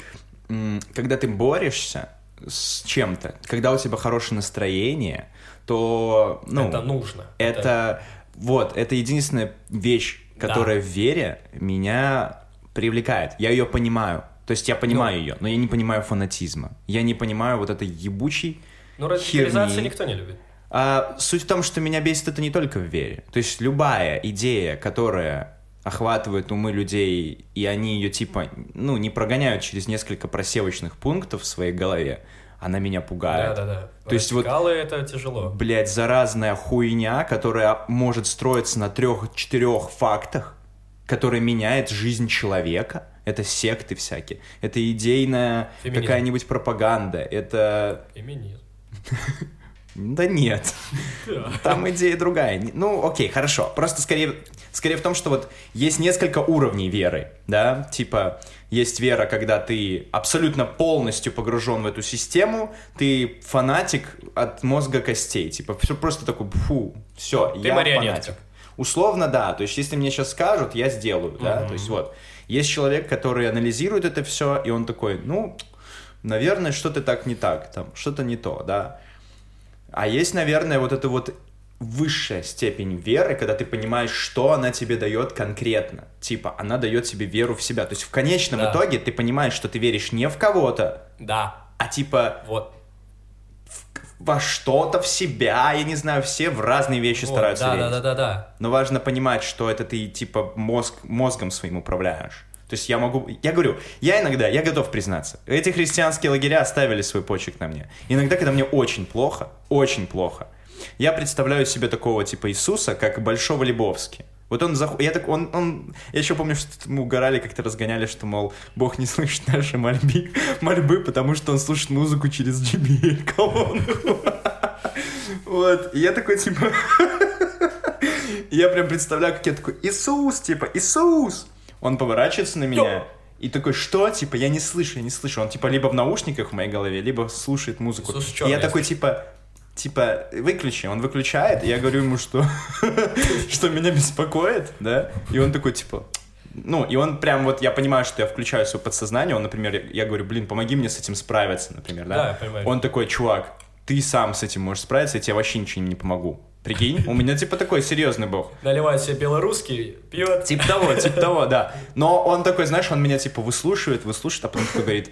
когда ты борешься с чем-то, когда у тебя хорошее настроение, то, ну, это нужно. это, вот, это единственная вещь, Да. которая в вере меня привлекает. Я ее понимаю. То есть я понимаю ее, но я не понимаю фанатизма. Я не понимаю вот этой ебучей Ну, радикализации херни. никто не любит. А, суть в том, что меня бесит это не только в вере. То есть любая идея, которая охватывает умы людей, и они ее типа, ну, не прогоняют через несколько просевочных пунктов в своей голове, она меня пугает. Да-да-да. То есть вот- это тяжело. Блять, заразная хуйня, которая может строиться на трех-четырех фактах, которая меняет жизнь человека. Это секты всякие. Это идейная Феминизм. какая-нибудь пропаганда. Это... Феминизм. Да нет. Там идея другая. Ну, окей, хорошо. Просто скорее, скорее в том, что вот есть несколько уровней веры, да? Типа, есть вера, когда ты абсолютно полностью погружен в эту систему, ты фанатик от мозга костей. Типа, всё просто такой, фу, все, Ты я марионетка. фанатик. Условно, да. То есть, если мне сейчас скажут, я сделаю, да. То есть, вот. Есть человек, который анализирует это все, и он такой, ну, наверное, что-то так не так, там, что-то не то, да. А есть, наверное, вот эта вот высшая степень веры, когда ты понимаешь, что она тебе дает конкретно. Типа, она дает тебе веру в себя. То есть в конечном Да. итоге ты понимаешь, что ты веришь не в кого-то, Да. а типа Вот. во что-то, в себя. Я не знаю, все в разные вещи Вот, стараются да, верить. да, да, да, да. Но важно понимать, что это ты типа мозг, мозгом своим управляешь. То есть я могу... Я говорю, я иногда, я готов признаться, эти христианские лагеря оставили свой почек на мне. Иногда, когда мне очень плохо, очень плохо, я представляю себе такого типа Иисуса, как Большого Лебовски. Вот он, зах... я так, он, он, я еще помню, что мы угорали, как-то разгоняли, что, мол, Бог не слышит наши мольбы, мольбы, потому что он слушает музыку через JBL колонку. Вот, и я такой, типа, я прям представляю, как я такой, Иисус, типа, Иисус! Он поворачивается на меня и такой, что? Типа, я не слышу, я не слышу. Он, типа, либо в наушниках в моей голове, либо слушает музыку. Иисус и я такой, типа, типа, выключи. Он выключает, и я говорю ему, что, что меня беспокоит, да? И он такой, типа, ну, и он прям вот, я понимаю, что я включаю свое подсознание, он, например, я говорю, блин, помоги мне с этим справиться, например, да? Да, я понимаю. Он такой, чувак, ты сам с этим можешь справиться, я тебе вообще ничего не помогу. Прикинь, у меня типа такой серьезный бог. Наливает себе белорусский, пьет. Типа того, типа того, да. Но он такой, знаешь, он меня типа выслушивает, выслушивает, а потом такой говорит,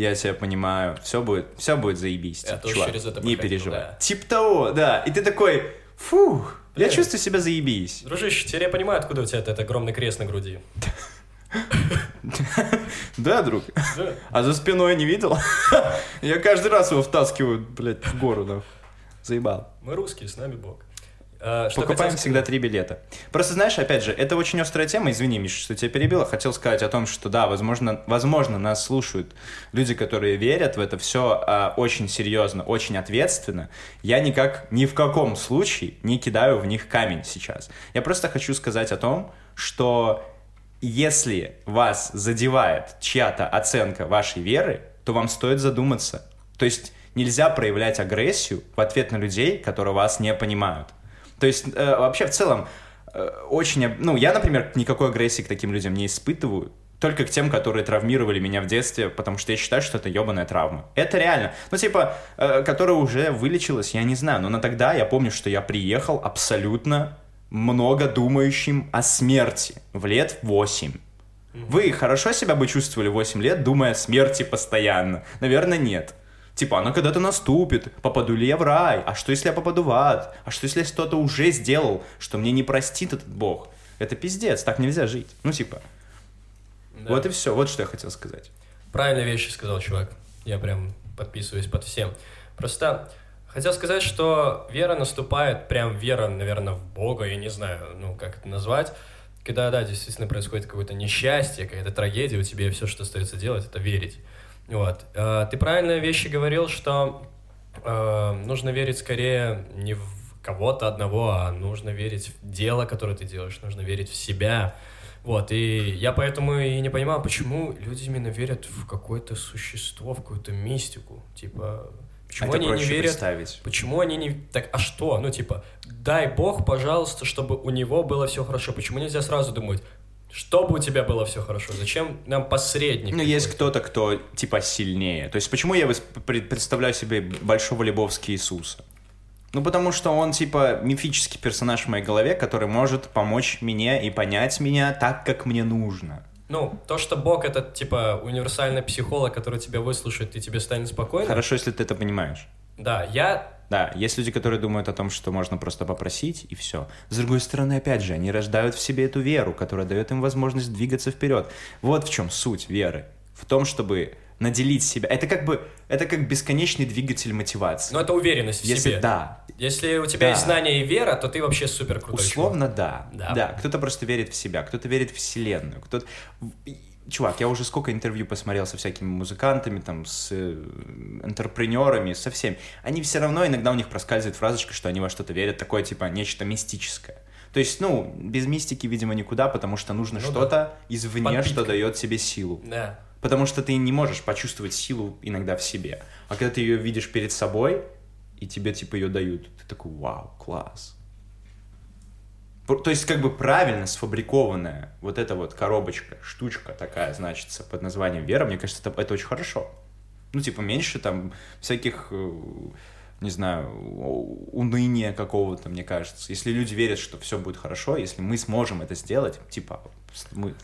я тебя понимаю, все будет, все будет заебись. Я типа, чувак, через это не проходил, переживай. да. Типа того, да. И ты такой, фух, я Блин. чувствую себя заебись. Дружище, теперь я понимаю, откуда у тебя этот огромный крест на груди. Да, друг? А за спиной не видел? Я каждый раз его втаскиваю, блядь, в гору, да. Заебал. Мы русские, с нами Бог. А, что Покупаем хотел всегда три билета. Просто знаешь, опять же, это очень острая тема. Извини, Миша, что тебя перебила. Хотел сказать о том, что да, возможно, возможно, нас слушают люди, которые верят в это все очень серьезно, очень ответственно. Я никак, ни в каком случае не кидаю в них камень сейчас. Я просто хочу сказать о том, что если вас задевает чья-то оценка вашей веры, то вам стоит задуматься. То есть нельзя проявлять агрессию в ответ на людей, которые вас не понимают. То есть э, вообще в целом э, очень... Ну, я, например, никакой агрессии к таким людям не испытываю, только к тем, которые травмировали меня в детстве, потому что я считаю, что это ебаная травма. Это реально. Ну, типа, э, которая уже вылечилась, я не знаю. Но на тогда я помню, что я приехал абсолютно много думающим о смерти в лет 8. Вы хорошо себя бы чувствовали 8 лет, думая о смерти постоянно? Наверное, нет. Типа, она когда-то наступит, попаду ли я в рай, а что если я попаду в ад, а что если я что-то уже сделал, что мне не простит этот бог? Это пиздец, так нельзя жить. Ну, типа, Да. вот и все, вот что я хотел сказать. Правильные вещи сказал чувак. Я прям подписываюсь под всем. Просто хотел сказать, что вера наступает, прям вера, наверное, в Бога, я не знаю, ну, как это назвать. Когда, да, действительно происходит какое-то несчастье, какая-то трагедия, у тебя все, что остается делать, это верить. Вот. Э, Ты правильные вещи говорил, что э, нужно верить скорее не в кого-то одного, а нужно верить в дело, которое ты делаешь, нужно верить в себя. Вот, и я поэтому и не понимаю, почему люди именно верят в какое-то существо, в какую-то мистику. Типа, почему это они не верят... представить. Почему они не... Так, а что? Ну, типа, дай бог, пожалуйста, чтобы у него было все хорошо. Почему нельзя сразу думать, чтобы у тебя было все хорошо? Зачем нам посредник? Ну, есть кто-то, кто, типа, сильнее. То есть, почему я представляю себе большого Лебовски Иисуса? Ну, потому что он, типа, мифический персонаж в моей голове, который может помочь мне и понять меня так, как мне нужно. Ну, то, что Бог это, типа, универсальный психолог, который тебя выслушает и тебе станет спокойно. Хорошо, если ты это понимаешь. Да, я... Да, есть люди, которые думают о том, что можно просто попросить, и все. С другой стороны, опять же, они рождают в себе эту веру, которая дает им возможность двигаться вперед. Вот в чем суть веры. В том, чтобы наделить себя. Это как бы, это как бесконечный двигатель мотивации. Ну, это уверенность в Если себе. да, Если у тебя Да. есть знания и вера, то ты вообще супер крутой Условно, да. Да. да. Кто-то просто верит в себя, кто-то верит в вселенную, кто-то... Чувак, я уже сколько интервью посмотрел со всякими музыкантами, там, с э, интерпренерами, со всеми. Они все равно, иногда у них проскальзывает фразочка, что они во что-то верят, такое, типа, нечто мистическое. То есть, ну, без мистики, видимо, никуда, потому что нужно Ну да. что-то извне, Подпитка. что дает тебе силу. Да. Потому что ты не можешь почувствовать силу иногда в себе. А когда ты ее видишь перед собой, и тебе типа ее дают, ты такой, вау, класс. То есть как бы правильно сфабрикованная вот эта вот коробочка, штучка такая, значится, под названием вера, мне кажется, это, это очень хорошо. Ну, типа, меньше там всяких, э, не знаю, уныния какого-то, мне кажется. Если люди верят, что все будет хорошо, если мы сможем это сделать, типа, мы,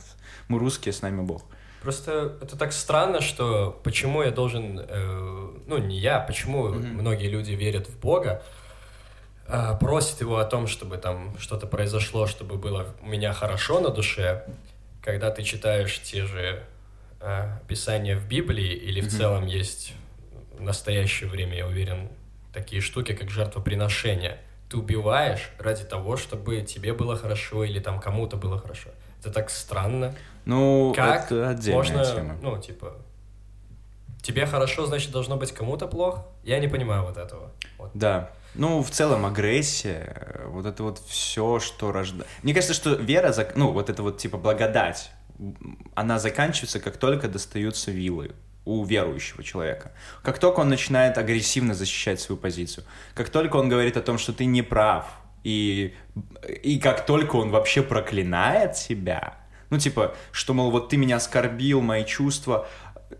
мы русские, с нами Бог. Просто это так странно, что почему я должен, э, ну не я, почему Мгм. многие люди верят в Бога, а, просят его о том, чтобы там что-то произошло, чтобы было у меня хорошо на душе, когда ты читаешь те же а, писания в Библии или в целом есть в настоящее время, я уверен, такие штуки, как жертвоприношение. Ты убиваешь ради того, чтобы тебе было хорошо или там кому-то было хорошо. Это так странно. Ну, Как это отдельная можно, тема. ну, типа, тебе хорошо, значит, должно быть кому-то плохо? Я не понимаю вот этого. Вот. Да. Ну, в целом, агрессия, э, вот это вот все, что рождает... Мне кажется, что вера, зак- ну, вот это вот, типа, благодать, она заканчивается, как только достаются вилы у верующего человека. Как только он начинает агрессивно защищать свою позицию, как только он говорит о том, что ты не прав, и, и как только он вообще проклинает себя, ну, типа, что, мол, вот ты меня оскорбил, мои чувства,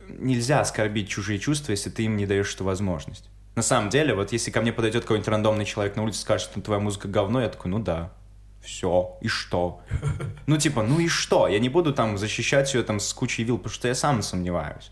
нельзя оскорбить чужие чувства, если ты им не даешь эту возможность. На самом деле, вот если ко мне подойдет какой-нибудь рандомный человек на улице и скажет, что твоя музыка говно, я такой, ну да, все, и что? Ну типа, ну и что? Я не буду там защищать ее там с кучей вил, потому что я сам сомневаюсь.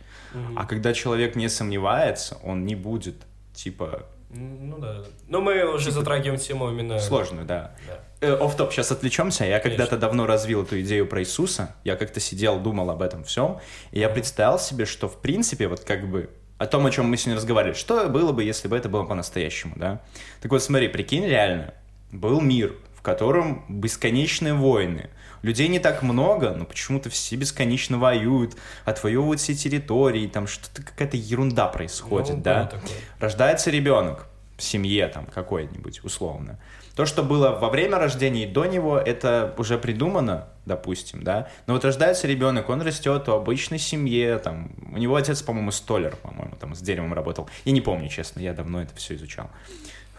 А когда человек не сомневается, он не будет, типа, Ну да. Но мы уже затрагиваем тему именно... сложную, да. Да. Э, Офф-топ, сейчас отвлечемся. Я когда-то давно развил эту идею про Иисуса. Я как-то сидел, думал об этом всем. И я представил себе, что в принципе, вот как бы о том, о чем мы сегодня разговаривали, что было бы, если бы это было по-настоящему, да? Так вот, смотри, прикинь, реально, был мир, в котором бесконечные войны. Людей не так много, но почему-то все бесконечно воюют, отвоевывают все территории, там что-то какая-то ерунда происходит, Ну, да? такое. Рождается ребенок в семье там какой-нибудь, условно. То, что было во время рождения и до него, это уже придумано, допустим, да. Но вот рождается ребенок, он растет в обычной семье, там, у него отец, по-моему, столер, по-моему, там, с деревом работал. Я не помню, честно, я давно это все изучал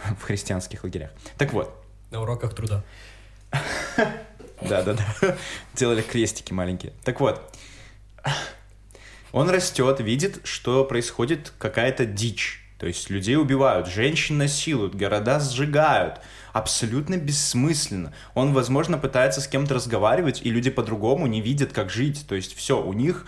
в христианских лагерях. Так вот, На уроках труда. да-да-да. Делали крестики маленькие. Так вот, он растет, видит, что происходит какая-то дичь. То есть людей убивают, женщин насилуют, города сжигают. Абсолютно бессмысленно. Он, возможно, пытается с кем-то разговаривать, и люди по-другому не видят, как жить. То есть все, у них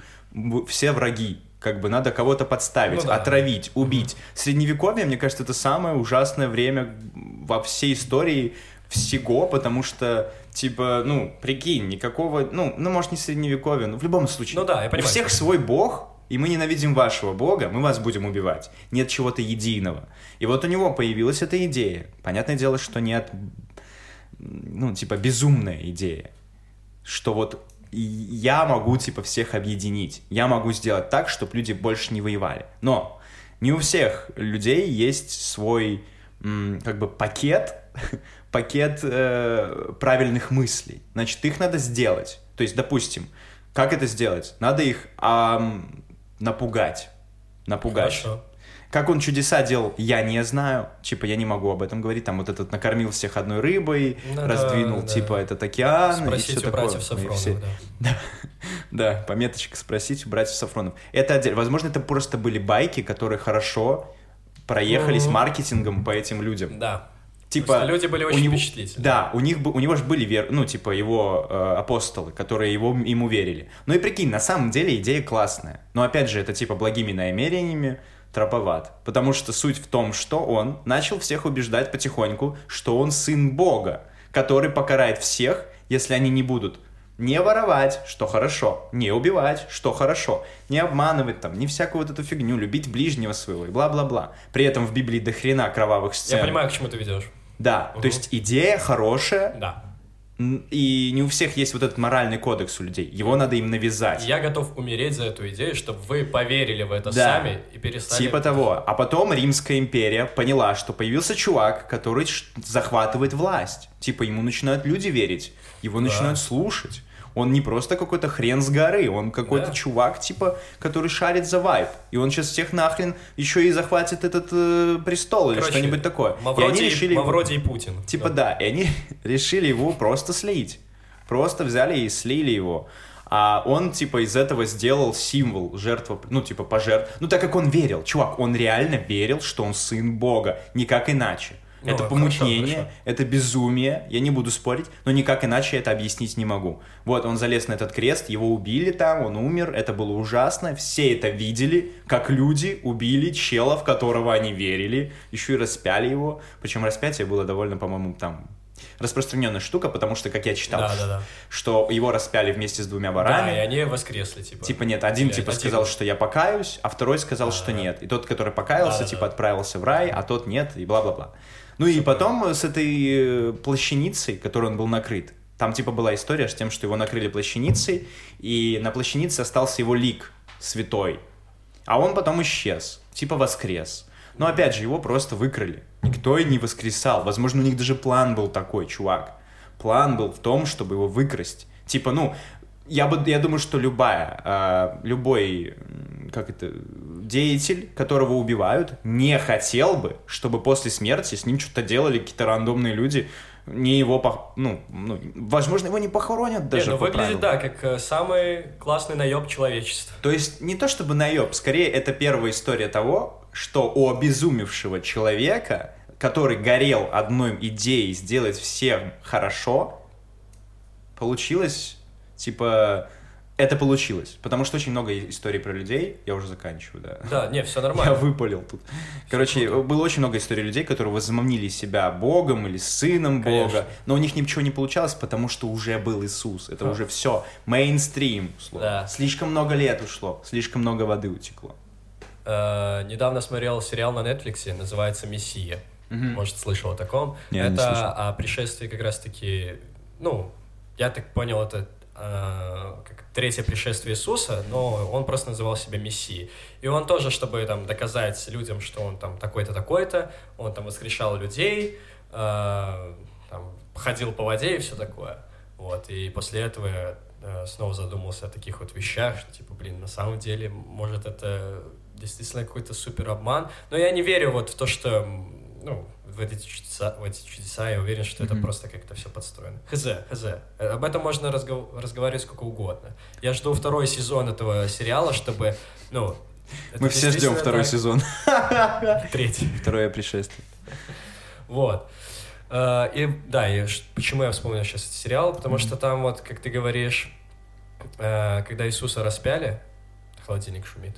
все враги. Как бы надо кого-то подставить, Ну да. отравить, убить. Средневековье, мне кажется, это самое ужасное время во всей истории всего, потому что, типа, ну, прикинь, никакого, ну, ну, может, не средневековье, но в любом случае. Ну да, я понимаю, У всех свой бог, и мы ненавидим вашего бога, мы вас будем убивать. Нет чего-то единого. И вот у него появилась эта идея. Понятное дело, что не от, ну, типа, безумная идея. Что вот я могу, типа, всех объединить. Я могу сделать так, чтобы люди больше не воевали. Но не у всех людей есть свой, как бы, пакет, пакет э, правильных мыслей. Значит, их надо сделать. То есть, допустим, как это сделать? Надо их ам, напугать. Напугать. Хорошо. Как он чудеса делал, я не знаю. Типа, я не могу об этом говорить. Там вот этот накормил всех одной рыбой, Ну да, раздвинул, да. типа, этот океан. и Спросить всё у братьев такое. И Сафроновых, все- да. Да, пометочка спросить у братьев Сафронов. Это отдельно. Возможно, это просто были байки, которые хорошо проехались Мгм. маркетингом по этим людям. Да. Типа, что люди были очень него- впечатлительны. Да, у них бы- у него же были вер, ну типа его э, апостолы, которые его ему верили. Ну и прикинь, на самом деле идея классная. Но опять же, это типа благими намерениями троповат. Потому что суть в том, что он начал всех убеждать потихоньку, что он сын Бога, который покарает всех, если они не будут не воровать, что хорошо, не убивать, что хорошо, не обманывать там, не всякую вот эту фигню, любить ближнего своего и бла-бла-бла. При этом в Библии до хрена кровавых сцен. Я понимаю, к чему ты ведешь. Да, Мгм. то есть идея хорошая, Да. и не у всех есть вот этот моральный кодекс у людей. Его надо им навязать. Я готов умереть за эту идею, чтобы вы поверили в это Да. сами и перестали... Типа того. А потом Римская империя поняла, что появился чувак, который захватывает власть. Типа ему начинают люди верить, его Да. начинают слушать. Он не просто какой-то хрен с горы, он какой-то Да. чувак, типа, который шарит за вайп. И он сейчас всех нахрен еще и захватит этот э, престол или Короче, что-нибудь такое. и Мавроди, они решили... его- Мавроди и Путин. Типа Ну, да, и они решили его просто слить. Просто взяли и слили его. А он, типа, из этого сделал символ жертва, ну, типа, пожертв. Ну, так как он верил, чувак, он реально верил, что он сын Бога, никак иначе. Ну, это помутнение, хорошо. это безумие, я не буду спорить, но никак иначе это объяснить не могу. Вот, он залез на этот крест, его убили там, он умер, это было ужасно, все это видели, как люди убили чела, в которого они верили, еще и распяли его, причем распятие было довольно, по-моему, там распространенная штука, потому что, как я читал, Да, да, да. что его распяли вместе с двумя Да, ворами, и они воскресли, типа. Типа нет, один Или типа один. сказал, что я покаюсь, а второй сказал, что Да-да-да. нет. И тот, который покаялся, Да-да-да. типа отправился в рай, а тот нет, и бла-бла-бла. Ну и потом с этой э, плащаницей, которой он был накрыт, там типа была история с тем, что его накрыли плащаницей, и на плащанице остался его лик святой. А он потом исчез, типа воскрес. Но опять же, его просто выкрали. Никто и не воскресал. Возможно, у них даже план был такой, чувак. План был в том, чтобы его выкрасть. Типа, ну, я, бы, я думаю, что любая, а, любой, как это, деятель, которого убивают, не хотел бы, чтобы после смерти с ним что-то делали какие-то рандомные люди, не его, пох- ну, ну, возможно, его не похоронят Не, даже ну по выглядит, правилам. да, как э, самый классный наеб человечества. То есть не то чтобы наеб, скорее это первая история того, что у обезумевшего человека, который горел одной идеей сделать всем хорошо, получилось, типа, это получилось. Потому что очень много историй про людей, я уже заканчиваю, да. Да, не, все Я нормально. выпалил тут. Короче, круто. было очень много историй людей, которые возомнили себя Богом или сыном Конечно. Бога, но у них ничего не получалось, потому что уже был Иисус. Это Ха. уже все. Мейнстрим ушло. Да. Слишком много лет ушло, слишком много воды утекло. Э, недавно смотрел сериал на Netflix, называется «Мессия». Может, слышал о таком. Не, не это слышал. о пришествии как раз-таки, ну, я так понял, это как третье пришествие Иисуса, но он просто называл себя Мессией. И он тоже, чтобы там доказать людям, что он там такой-то, такой-то, он там воскрешал людей, э, там, ходил по воде и все такое. Вот, и после этого я э, снова задумался о таких вот вещах, что, типа, блин, на самом деле, может, это действительно какой-то супер обман. Но я не верю вот в то, что, ну, в эти чудеса, в эти чудеса я уверен, что это просто как-то все подстроено. Хз, хз. Об этом можно разгов- разговаривать сколько угодно. Я жду второй сезон этого сериала, чтобы, ну... Мы все ждем второй так. сезон. Третий. Второе пришествие. Вот. Э, И да, и почему я вспомнил сейчас этот сериал, потому что там вот, как ты говоришь, э, когда Иисуса распяли, холодильник шумит.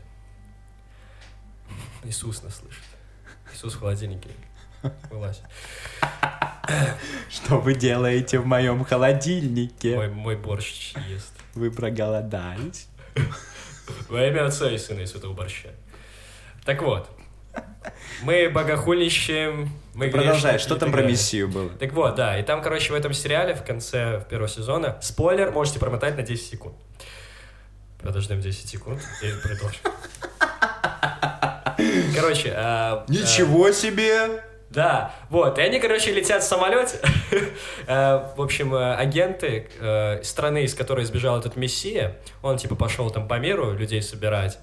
Иисус нас слышит. Иисус в холодильнике. Вылазь. Что вы делаете в моем холодильнике? Мой, мой борщ ест. Вы проголодались? Во имя Отца и Сына и Святого Борща. Так вот. Мы богохульничаем, мы Продолжай, что там про. Мессию было? Так вот, да, и там, короче, в этом сериале в конце первого сезона, спойлер, можете промотать на 10 секунд. Подождем 10 секунд и продолжим. Короче, а, а, Ничего себе! Да, вот, и они, короче, летят в самолете. Э, В общем, э, агенты э, страны, из которой сбежал этот мессия, он, типа, пошел там по миру людей собирать,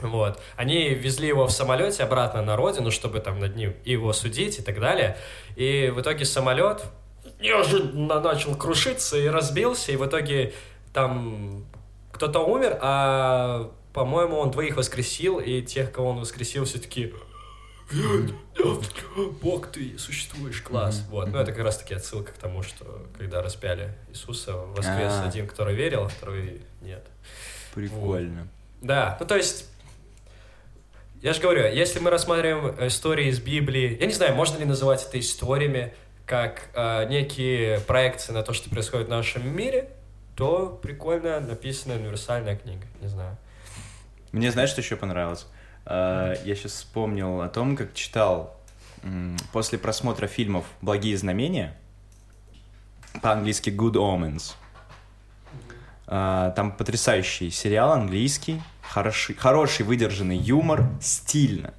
вот. Они везли его в самолете обратно на родину, чтобы там над ним его судить и так далее. И в итоге самолет неожиданно начал крушиться и разбился, и в итоге там кто-то умер, а, по-моему, он двоих воскресил, и тех, кого он воскресил, все-таки Бог, ты существуешь, класс. Вот, ну это как раз таки отсылка к тому, что когда распяли Иисуса, воскрес А. один, который верил, а второй нет. Прикольно. Да, ну то есть, я же говорю, если мы рассматриваем истории из Библии, я не знаю, можно ли называть это историями, как э, некие проекции на то, что происходит в нашем мире, то прикольно написанная универсальная книга, не знаю. Мне знаешь, что еще понравилось? А, Я сейчас вспомнил о том, как читал после просмотра фильмов «Благие знамения», по-английски «Good Omens». А, Там потрясающий сериал английский, хороший, хороший выдержанный юмор, стильно,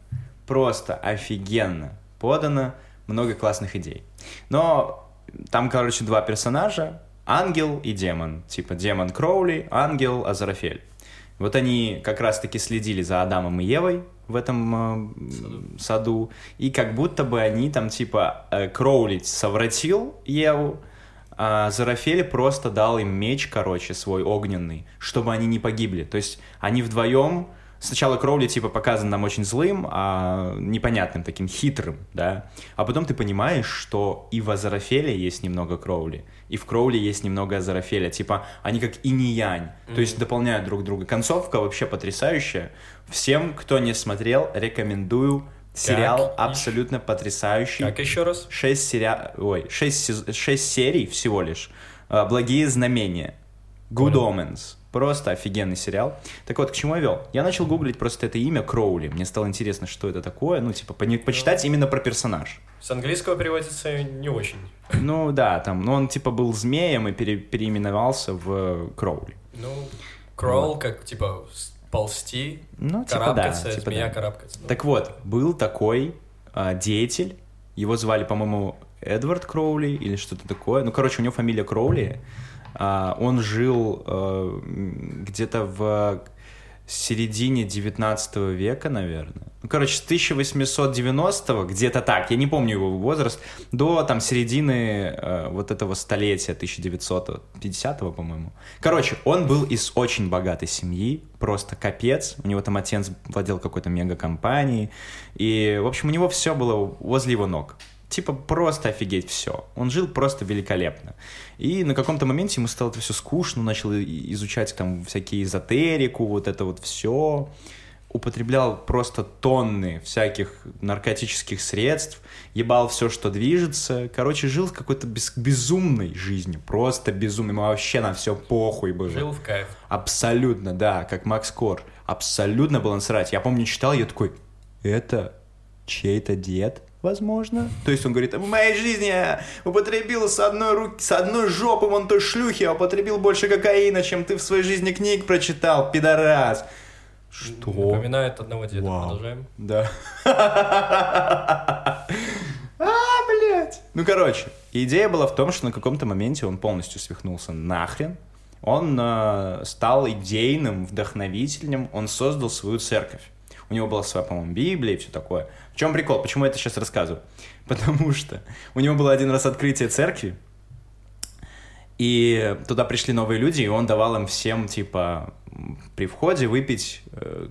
просто офигенно подано, много классных идей. Но там, короче, два персонажа, ангел и демон. Типа демон Кроули, ангел Азарафель. Вот они как раз-таки следили за Адамом и Евой в этом э, саду. И как будто бы они там, типа, э, Кроули совратил Еву, а Зарафель просто дал им меч, короче, свой огненный, чтобы они не погибли. То есть они вдвоем... Сначала Кроули, типа, показан нам очень злым, а непонятным, таким хитрым, да. А потом ты понимаешь, что и в Азарафеле есть немного Кроули, и в Кроули есть немного Азарафеля. Типа, они как инь-янь, то есть дополняют друг друга. Концовка вообще потрясающая. Всем, кто не смотрел, рекомендую. Сериал Как? абсолютно потрясающий. Как еще раз? Шесть, серия... Ой, шесть, шесть серий всего лишь. А, Благие знамения. Good Понял. Omens. Просто офигенный сериал. Так вот, к чему я вел? Я начал гуглить просто это имя Кроули. Мне стало интересно, что это такое. Ну, типа, пони- почитать именно про персонаж. С английского переводится не очень. Ну, да, там, ну, он, типа, был змеем и пере- переименовался в Кроули. Ну, crawl, как, типа, ползти, Ну, типа, да. типа, змея да. карабкаться. Ну, Так вот, был такой а, деятель, его звали, по-моему, Эдвард Кроули или что-то такое. Ну, короче, у него фамилия Кроули. А, он жил э, где-то в середине 19 века, наверное. Ну, короче, с 1890-го, где-то так, я не помню его возраст, до там середины э, вот этого столетия, 1950-го, по-моему. Короче, он был из очень богатой семьи, просто капец. У него там отец владел какой-то мегакомпанией. И, в общем, у него все было возле его ног. Типа просто офигеть все. Он жил просто великолепно. И на каком-то моменте ему стало это все скучно, начал изучать там всякие эзотерику, вот это вот все. Употреблял просто тонны всяких наркотических средств, ебал все, что движется. Короче, жил какой-то без- безумной жизнью, просто безумной. Ему вообще на все похуй было. Жил в кайф. Абсолютно, да, как Макс Кор. Абсолютно было насрать. Я помню, читал, я такой, это чей-то дед, возможно? То есть он говорит, в моей жизни я употребил с одной руки, с одной жопы вон той шлюхи, я употребил больше кокаина, чем ты в своей жизни книг прочитал, пидорас. Что? Напоминает одного деда. Вау. Продолжаем. Да. А, блядь. Ну, короче, идея была в том, что на каком-то моменте он полностью свихнулся нахрен. Он э, стал идейным вдохновителем, он создал свою церковь. У него была своя, по-моему, Библия и все такое. В чем прикол? Почему я это сейчас рассказываю? Потому что у него было один раз открытие церкви, и туда пришли новые люди, и он давал им всем, типа, при входе выпить э,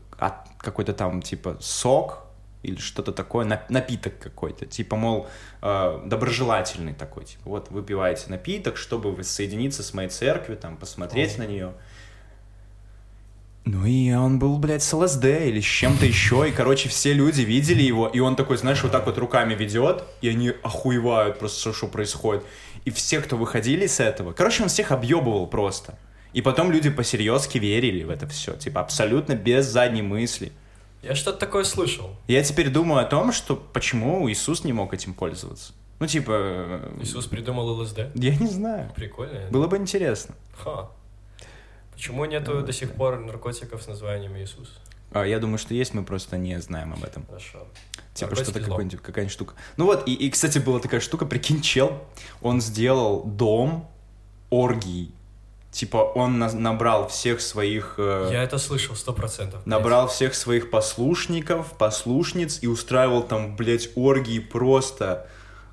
какой-то там, типа, сок или что-то такое, нап- напиток какой-то. Типа, мол, э, доброжелательный такой. Типа, вот выпиваете напиток, чтобы воссоединиться с моей церковью, там, посмотреть О. на нее. Ну и он был, блядь, с ЛСД или с чем-то еще, и, короче, все люди видели его, и он такой, знаешь, вот так вот руками ведет, и они охуевают просто, что, что происходит. И все, кто выходили с этого, короче, он всех объебывал просто. И потом люди посерьезки верили в это все, типа, абсолютно без задней мысли. Я что-то такое слышал. Я теперь думаю о том, что почему Иисус не мог этим пользоваться. Ну, типа, э, Иисус придумал ЛСД. я не знаю. Прикольно. Было бы интересно. Ха. Почему нету до сих пор наркотиков с названием Иисус? А, Я думаю, что есть, мы просто не знаем об этом. Хорошо. Типа Наркотики что-то зло. какой-нибудь, какая-нибудь штука. Ну вот, и, и, кстати, была такая штука, прикинь, чел, он сделал дом оргий. Типа он на- набрал всех своих... э, Я это слышал сто процентов. Набрал всех своих послушников, послушниц и устраивал там, блядь, оргии просто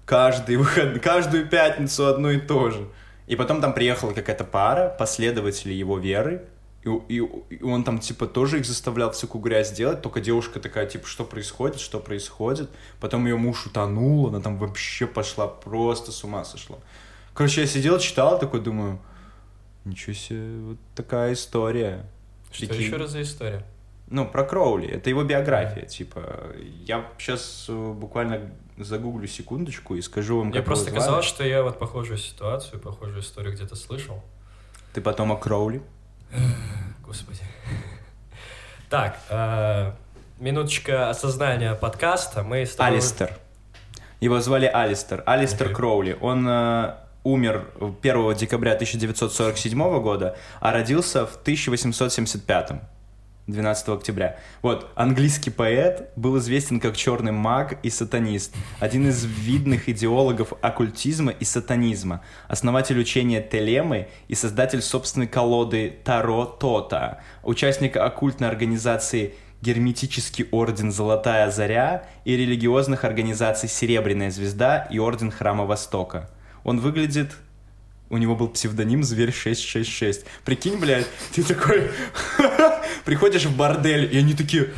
каждый выход... каждую пятницу одно и то же. И потом там приехала какая-то пара последователей его веры, И, и, и он там, типа, тоже их заставлял всякую грязь делать, только девушка такая, типа, что происходит, что происходит. Потом ее муж утонул, она там вообще пошла, просто с ума сошла. Короче, я сидел, читал, такой думаю, ничего себе, вот такая история. Что Такие- еще раз за история? Ну, про Кроули, это его биография, типа. Я сейчас буквально загуглю секундочку и скажу вам, как просто его звали. казалось, что я вот похожую ситуацию, похожую историю где-то слышал. Ты потомок Кроули? Господи. Так, э, минуточка осознания подкаста. Мы с тобой... Алистер. Его звали Алистер. Алистер Окей. Кроули. Он э, умер 1 декабря 1947 года, а родился в 1875. 12 октября. Вот, английский поэт был известен как черный маг и сатанист, один из видных идеологов оккультизма и сатанизма, основатель учения Телемы и создатель собственной колоды Таро Тота, участник оккультной организации Герметический орден «Золотая заря» и религиозных организаций «Серебряная звезда» и Орден Храма Востока. Он выглядит... У него был псевдоним «Зверь 666». Прикинь, блядь, ты такой... Приходишь в бордель, и они такие...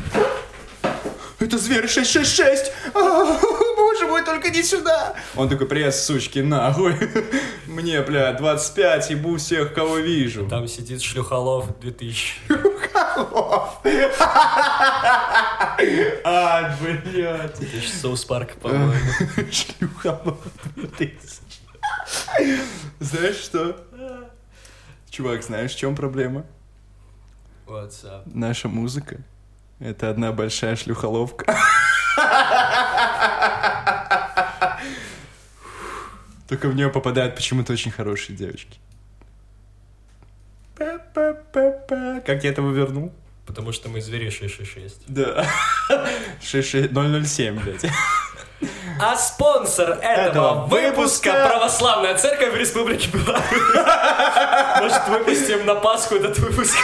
Это зверь 666! А, Боже мой, только не сюда! Он такой, привет, сучки, нахуй! Мне, бля, 25, ебу всех, кого вижу. Там сидит Шлюхолов 2000. А, блядь. 2000 Соус Парк, по-моему. Шлюха, Знаешь что? Чувак, знаешь, в чем проблема? What's up? Наша музыка — это одна большая шлюхоловка. Только в нее попадают почему-то очень хорошие девочки. Как я этого вернул? Потому что мы звери 666. Да. 66 007, блядь. А спонсор этого Этого выпуска выпуска- Православная Церковь в Республике Беларусь. Может, выпустим на Пасху этот выпуск?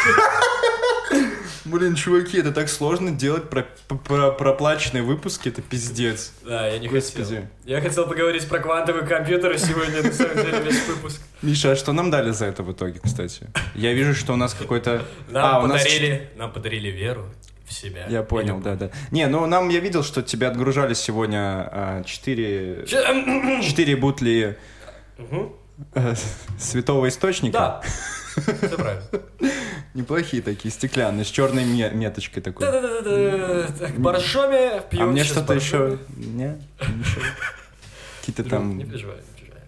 Блин, чуваки, это так сложно делать про, про- проплаченные выпуски, это пиздец. Да, я не Господи. хотел. Я хотел поговорить про квантовые компьютеры сегодня, на самом деле, весь выпуск. Миша, а что нам дали за это в итоге, кстати? Я вижу, что у нас какой-то... Нам А, у нас подарили, нам подарили веру в себя. Я понял, да, да. Не, ну нам я видел, что тебя отгружали сегодня а, четыре Че- четыре бутли э, святого источника. Да, все правильно. Неплохие такие, стеклянные, с черной ме- меточкой такой. Да-да-да-да. Так, боржоми, пьем а мне что-то еще... Не? Какие-то там Не переживай, не переживай.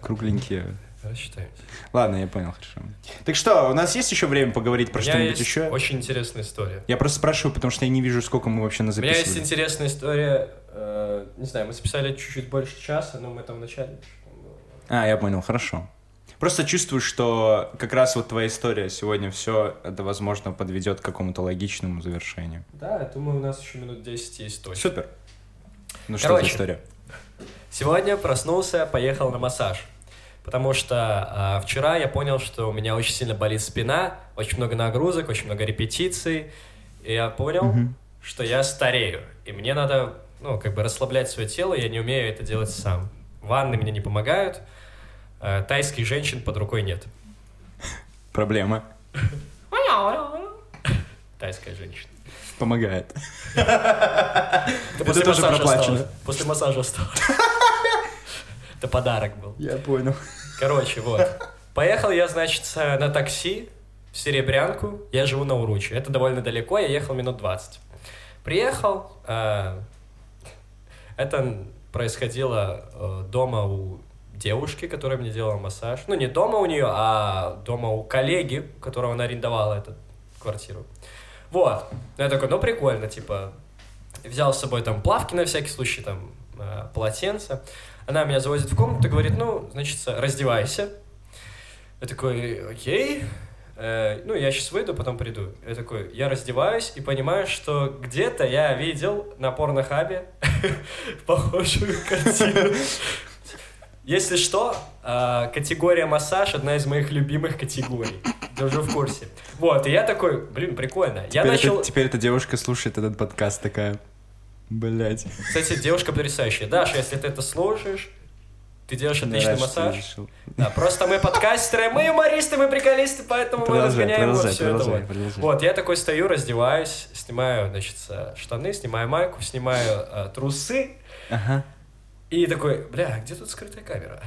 кругленькие. Рассчитаемся. Ладно, я понял, хорошо. Так что, у нас есть еще время поговорить про что-нибудь еще? очень интересная история. Я просто спрашиваю, потому что я не вижу, сколько мы вообще У меня есть интересная история. э, Не знаю, мы записали чуть-чуть больше часа, но мы там вначале... А, я понял, хорошо. Просто чувствую, что как раз вот твоя история сегодня все это, возможно, подведет к какому-то логичному завершению. Да, я думаю, у нас еще минут 10 есть точно. Супер. Ну что Короче. за история? Сегодня проснулся, поехал на массаж. Потому что а, вчера я понял, что у меня очень сильно болит спина, очень много нагрузок, очень много репетиций. И я понял, Мгм. что я старею. И мне надо, ну, как бы расслаблять свое тело, я не умею это делать сам. Ванны мне не помогают, э, тайских женщин под рукой нет. Проблема. Тайская женщина. Помогает. Это после тоже массажа проплачено. После массажа осталось. Это подарок был. Я понял. Короче, вот. Поехал я, значит, на такси в Серебрянку. Я живу на Уруче. Это довольно далеко, я ехал минут 20. Приехал. э, Это происходило э, дома у девушки, которая мне делала массаж. Ну, не дома у нее, а дома у коллеги, у которого она арендовала эту квартиру. Вот. Я такой, ну, прикольно, типа, взял с собой там плавки на всякий случай, там, э, полотенце. Она меня завозит в комнату говорит, ну, значит, раздевайся. Я такой, окей. Э, ну, я сейчас выйду, потом приду. Я такой, я раздеваюсь и понимаю, что где-то я видел на порнохабе похожую картину. Если что, э, категория массаж одна из моих любимых категорий. Даже в курсе. Вот, и я такой, блин, прикольно. Я Теперь, начал... это- теперь эта девушка слушает этот подкаст такая. Блять. Кстати, девушка потрясающая. Даша, если ты это слушаешь, ты делаешь отличный рад, массаж. Да, просто мы подкастеры, мы юмористы, мы приколисты, поэтому мы Продолжай, разгоняем вот продолжай, все это продолжай, вот. продолжай. Вот, я такой стою, раздеваюсь, снимаю, значит, э, штаны, снимаю майку, снимаю э, трусы, Ага. и такой, бля, где тут скрытая камера?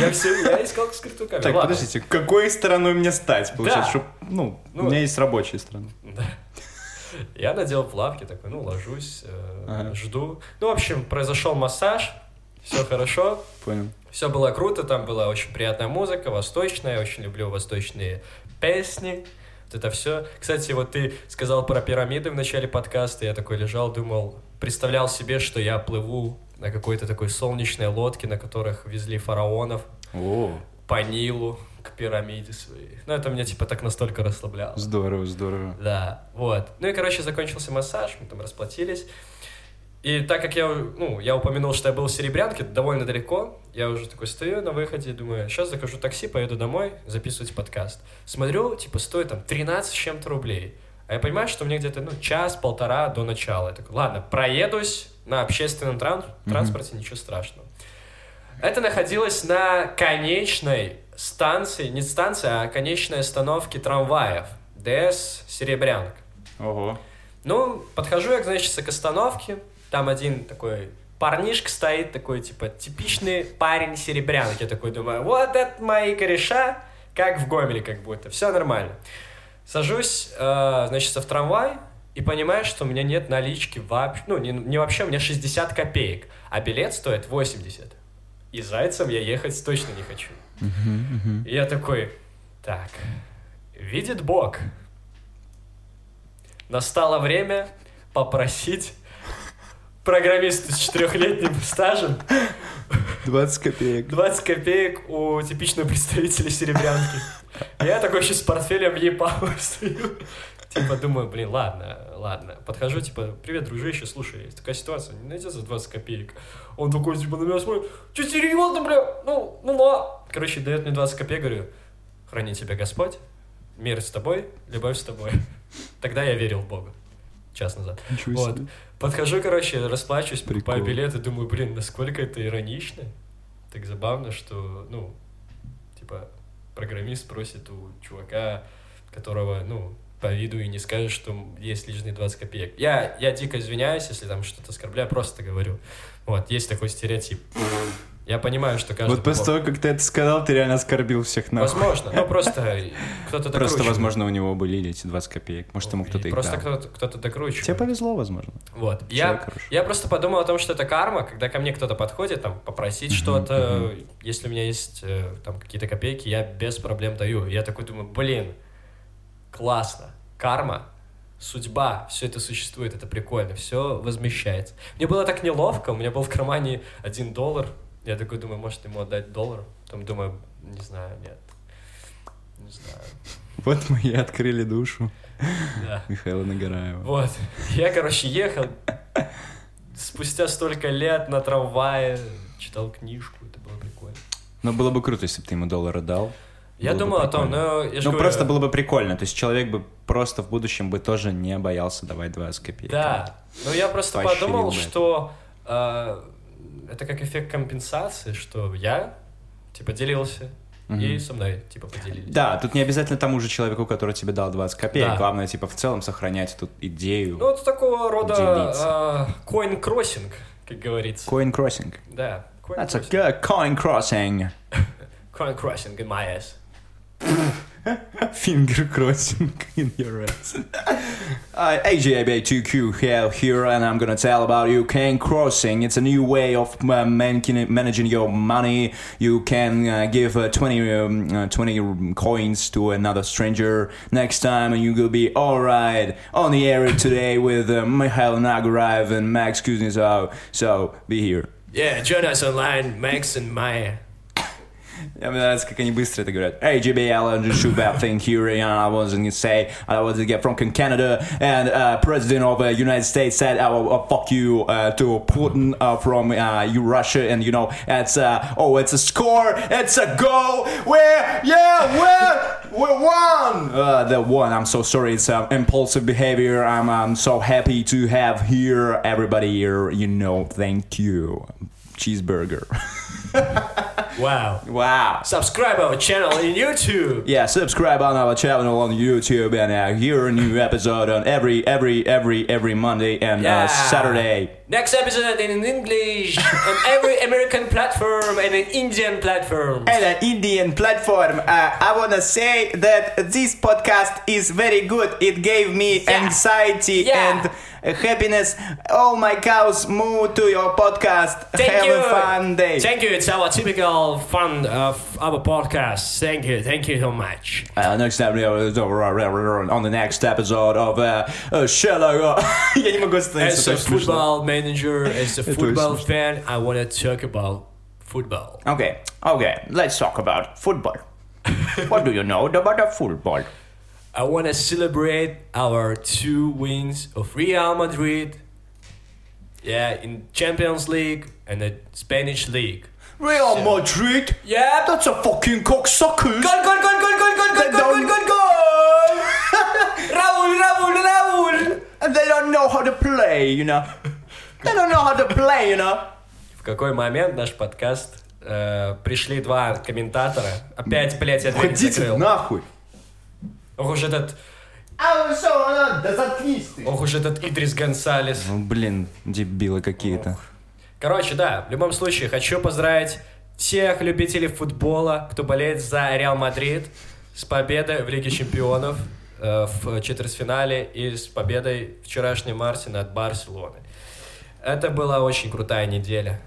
Я все, я искал скрытую камеру. Так, подождите, какой стороной мне стать? Получается, Да. что, ну, Ну, у меня есть рабочая сторона. Да. Я надел плавки, такой, ну, ложусь, э, Ага. жду. Ну, в общем, произошел массаж, все хорошо, Понял. все было круто, там была очень приятная музыка, восточная, я очень люблю восточные песни. Вот это все. Кстати, вот ты сказал про пирамиды в начале подкаста, я такой лежал, думал, представлял себе, что я плыву на какой-то такой солнечной лодке, на которых везли фараонов О, по Нилу к пирамиде своей. Ну, это меня типа так настолько расслабляло. здорово, здорово. Да, вот. Ну и, короче, закончился массаж, мы там расплатились. И так как я, ну, я упомянул, что я был в Серебрянке, довольно далеко, я уже такой стою на выходе, думаю, сейчас закажу такси, поеду домой записывать подкаст. Смотрю, типа, стоит там 13 с чем-то рублей. А я понимаю, что мне где-то, ну, час-полтора до начала. Я такой, ладно, проедусь на общественном тран- транспорте, ничего страшного. Это находилось на конечной станции, не станции, а конечной остановке трамваев. ДС Серебрянка. Ого. Ну, подхожу я, значит, к остановке, там один такой парнишка стоит, такой, типа, типичный парень серебрянки. Я такой думаю, вот это мои кореша, как в Гомеле как будто, все нормально. Сажусь, э, значит, в трамвай и понимаю, что у меня нет налички вообще, ну, не, не вообще, у меня 60 копеек, а билет стоит 80. И зайцем я ехать точно не хочу. И я такой, так, видит Бог, настало время попросить программисту с четырехлетним стажем 20 копеек. 20 копеек у типичного представителя серебрянки. Я такой еще с портфелем епау стою. Типа думаю, блин, ладно, ладно. Подхожу, типа, привет, дружище, слушай, есть такая ситуация, не найдется 20 копеек. Он такой, типа, на меня смотрит, че серьезно, бля, ну, ну на. Короче, дает мне 20 копеек, говорю, храни тебя Господь, мир с тобой, любовь с тобой. Тогда я верил в Бога. Час назад. Ничего Вот. себе. Подхожу, короче, расплачиваюсь, покупаю Прикол. билеты, думаю, блин, насколько это иронично. Так забавно, что, ну, типа, программист просит у чувака, которого, ну, по виду и не скажешь, что есть лишние 20 копеек. Я, я дико извиняюсь, если там что-то оскорбляю, просто говорю. Вот, есть такой стереотип. Я понимаю, что каждый... Вот после по- того, как ты это сказал, ты реально оскорбил всех нахуй. Возможно, ну просто кто-то Просто, возможно, у него были эти 20 копеек. Может, ему кто-то их Просто кто-то, кто-то докручивает. Тебе повезло, возможно. Вот. Я, я просто подумал о том, что это карма, когда ко мне кто-то подходит, там, попросить что-то, если у меня есть э, там какие-то копейки, я без проблем даю. Я такой думаю, блин, классно, карма, судьба, все это существует, это прикольно, все возмещается. Мне было так неловко, у меня был в кармане один доллар, я такой думаю, может ему отдать доллар? Потом думаю, не знаю, нет, не знаю, Вот мы и открыли душу да. Михаила Нагораева. Вот. Я, короче, ехал спустя столько лет на трамвае, читал книжку, это было прикольно. Но было бы круто, если бы ты ему доллар дал. Я Было думал о том, но я Ну, говорю, просто было бы прикольно. То есть человек бы просто в будущем бы тоже не боялся давать 20 копеек. Да. Ну, я просто Поощрил подумал, бы что э, это как эффект компенсации, что я, типа, делился, и со мной, типа, поделились. Да, тут не обязательно тому же человеку, который тебе дал 20 копеек. Да. Главное, типа, в целом сохранять эту идею. Ну, это такого рода Делиться. э, как говорится. Coin crossing. Да, That's a coin-crossing. good coin crossing. In my ass. Finger crossing in your ass. uh, AJB2Q here, here, and I'm gonna tell about you coin crossing. It's a new way of uh, managing, managing your money. You can uh, give uh, 20, um, uh, 20 coins to another stranger next time, and you will be alright on the air today with uh, Mikhail Nagaraev and Max Kuznetsov. So be here. Yeah, join us online, Max and Maya. Yeah, мне нравится, как они быстро это говорят. Hey, JBL, and shoot that thing here, and I was gonna say, I was to get from Canada, and uh, President of the United States said, oh, oh, fuck you uh, to Putin uh, from uh, you Russia, and you know, it's, uh, oh, it's a score, it's a goal, we're, yeah, we're, we won! Uh, the one, I'm so sorry, it's uh, impulsive behavior, I'm, I'm so happy to have here everybody here, you know, thank you. cheeseburger. Wow. Wow. Subscribe our channel in YouTube. Yeah, subscribe on our channel on YouTube and uh, hear a new episode on every every every every Monday and Yeah. uh, Saturday. Next episode in English on every American platform and an Indian platform. And an Indian platform. Uh, I wanna say that this podcast is very good. It gave me Yeah. anxiety Yeah. and uh, happiness. All my cows move to your podcast. Thank Have you. a fun day. Thank you. It's our typical fun of our podcast. Thank you. Thank you so much. Uh, next time, uh, on the next episode of uh, uh, Sherlock. Я не могу остановиться. As a очень смешно. football manager, as a Это football очень fan, I want to talk about football. Okay, okay, let's talk about football. what do you know about the football? I want to celebrate our two wins of Real Madrid. Yeah, in Champions League and the Spanish League. Real Madrid? Yeah. That's a fucking cocksuckers! Gol, gol, gol, gol, gol, gol, They gol, gol, don't- gol, gol! Raúl, Raúl, Raúl! And they don't know how to play, you know? They don't know how to play, you know? В какой момент наш подкаст э, пришли два комментатора. Опять, блядь, я дверь не закрыл. нахуй! Ох уж этот, А вы что, да заткнись ты! ох уж этот Идрис Гонсалес. Ну, блин, дебилы какие-то. Короче, да, в любом случае, хочу поздравить всех любителей футбола, кто болеет за Реал Мадрид, с победой в Лиге Чемпионов э, в четвертьфинале и с победой вчерашней Марсе над Барселоной. Это была очень крутая неделя.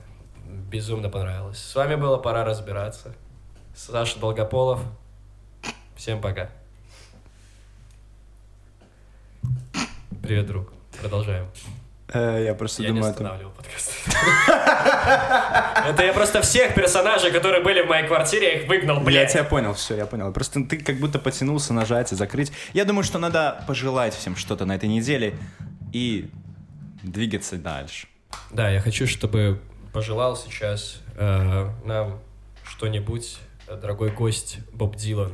Безумно понравилось. С вами было «Пора разбираться». Саша Долгополов. Всем пока. Привет, друг. Продолжаем. Э, я просто Я не думаю, это... останавливал подкаст. Это я просто всех персонажей, которые были в моей квартире, я их выгнал, Я блядь. тебя понял, все, я понял. Просто ты как будто потянулся нажать и закрыть. Я думаю, что надо пожелать всем что-то на этой неделе и двигаться дальше. Да, я хочу, чтобы пожелал сейчас э, нам что-нибудь э, дорогой гость Боб Дилан.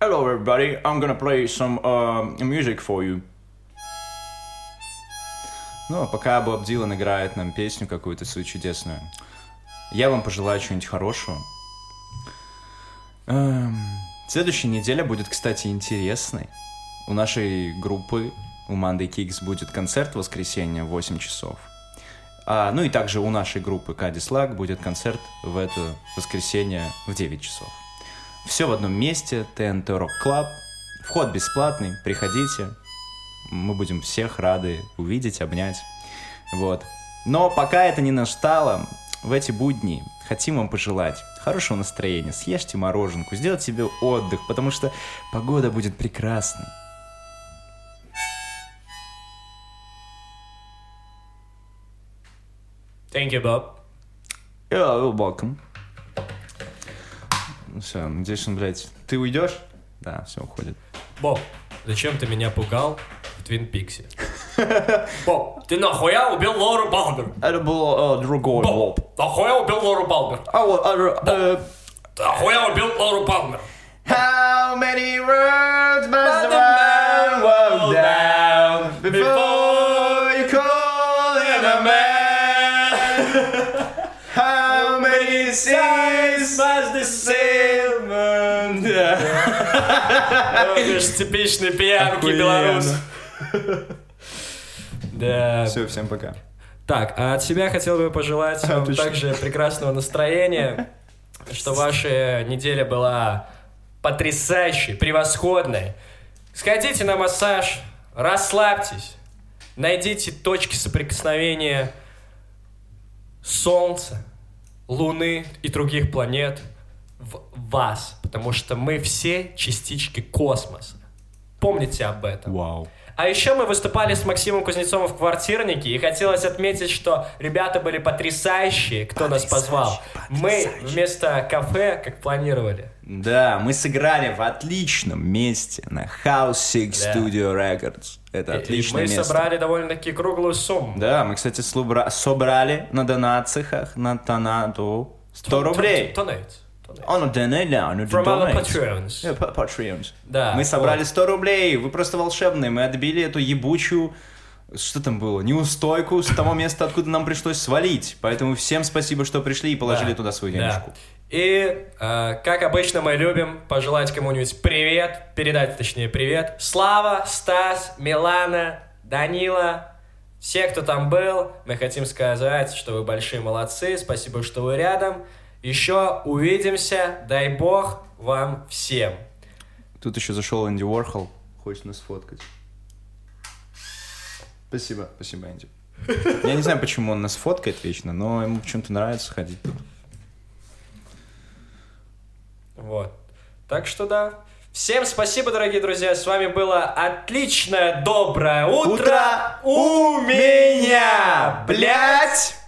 Hello everybody, I'm gonna play some uh, music for you. Ну, а пока Боб Дилан играет нам песню какую-то свою чудесную, я вам пожелаю чего-нибудь хорошего. Эм, следующая неделя будет, кстати, интересной. У нашей группы, у Monday Kicks, будет концерт в воскресенье в 8 часов. А, ну и также у нашей группы Кадислак будет концерт в это воскресенье в 9 часов. Все в одном месте, TNT Rock Club. Вход бесплатный, приходите. Мы будем всех рады увидеть, обнять. Вот. Но пока это не настало, в эти будни хотим вам пожелать хорошего настроения. Съешьте мороженку, сделайте себе отдых, потому что погода будет прекрасной. Thank you, Bob. Yeah, you're welcome. Ну все, надеюсь, он, блядь, ты уйдешь? Да, все, уходит. Боб, зачем ты меня пугал Твин Пиксе? Боб, ты нахуя убил Лору Балбер? Это был э, другой Боб, нахуя убил Лору Балбер? А вот, э, Нахуя убил Лору Балбер? How many words must the man walk down before you call him a man? How many seas must the же типичный Охуенно. белорус. Да. Все, всем пока. Так, а от себя хотел бы пожелать вам Точно. также прекрасного настроения, что ваша неделя была потрясающей, превосходной. Сходите на массаж, расслабьтесь, найдите точки соприкосновения Солнца, Луны и других планет в вас, потому что мы все частички космоса. Помните об этом. Вау. А еще мы выступали с Максимом Кузнецовым в квартирнике, и хотелось отметить, что ребята были потрясающие, кто нас позвал. Мы вместо кафе, как планировали. Да, мы сыграли в отличном месте на House Six Да. Studio Records. Это И- отличное и мы место. собрали довольно-таки круглую сумму. Да, мы, кстати, собрали на донациях на тонату 100 рублей. Тонейт. Oh, no, donate now, no, From our patrons. Yeah, pa- Patreons. Да, Мы собрали вот. 100 рублей, вы просто волшебные. Мы отбили эту ебучую что там было? Неустойку с того места, откуда нам пришлось свалить. Поэтому всем спасибо, что пришли и положили Да. туда свою Да. денежку. И, э, как обычно, мы любим пожелать кому-нибудь привет, передать, точнее, привет. Слава, Стас, Милана, Данила, все, кто там был, мы хотим сказать, что вы большие молодцы, спасибо, что вы рядом. Еще увидимся, дай бог вам всем. Тут еще зашел Энди Уорхол. Хочет нас сфоткать. Спасибо. Спасибо, Энди. Я не знаю, почему он нас фоткает вечно, но ему почему-то нравится ходить тут. Вот. Так что да. Всем спасибо, дорогие друзья. С вами было отличное доброе утро, Утро у меня, блять!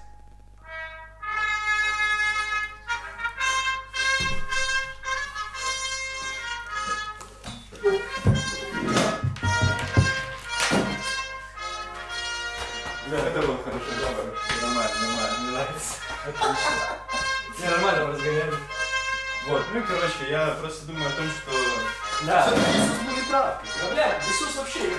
Не, нормально разгоняли. Вот, ну и короче, я просто думаю о том, что... Да. Иисус был неправ. Да, бля, Иисус вообще.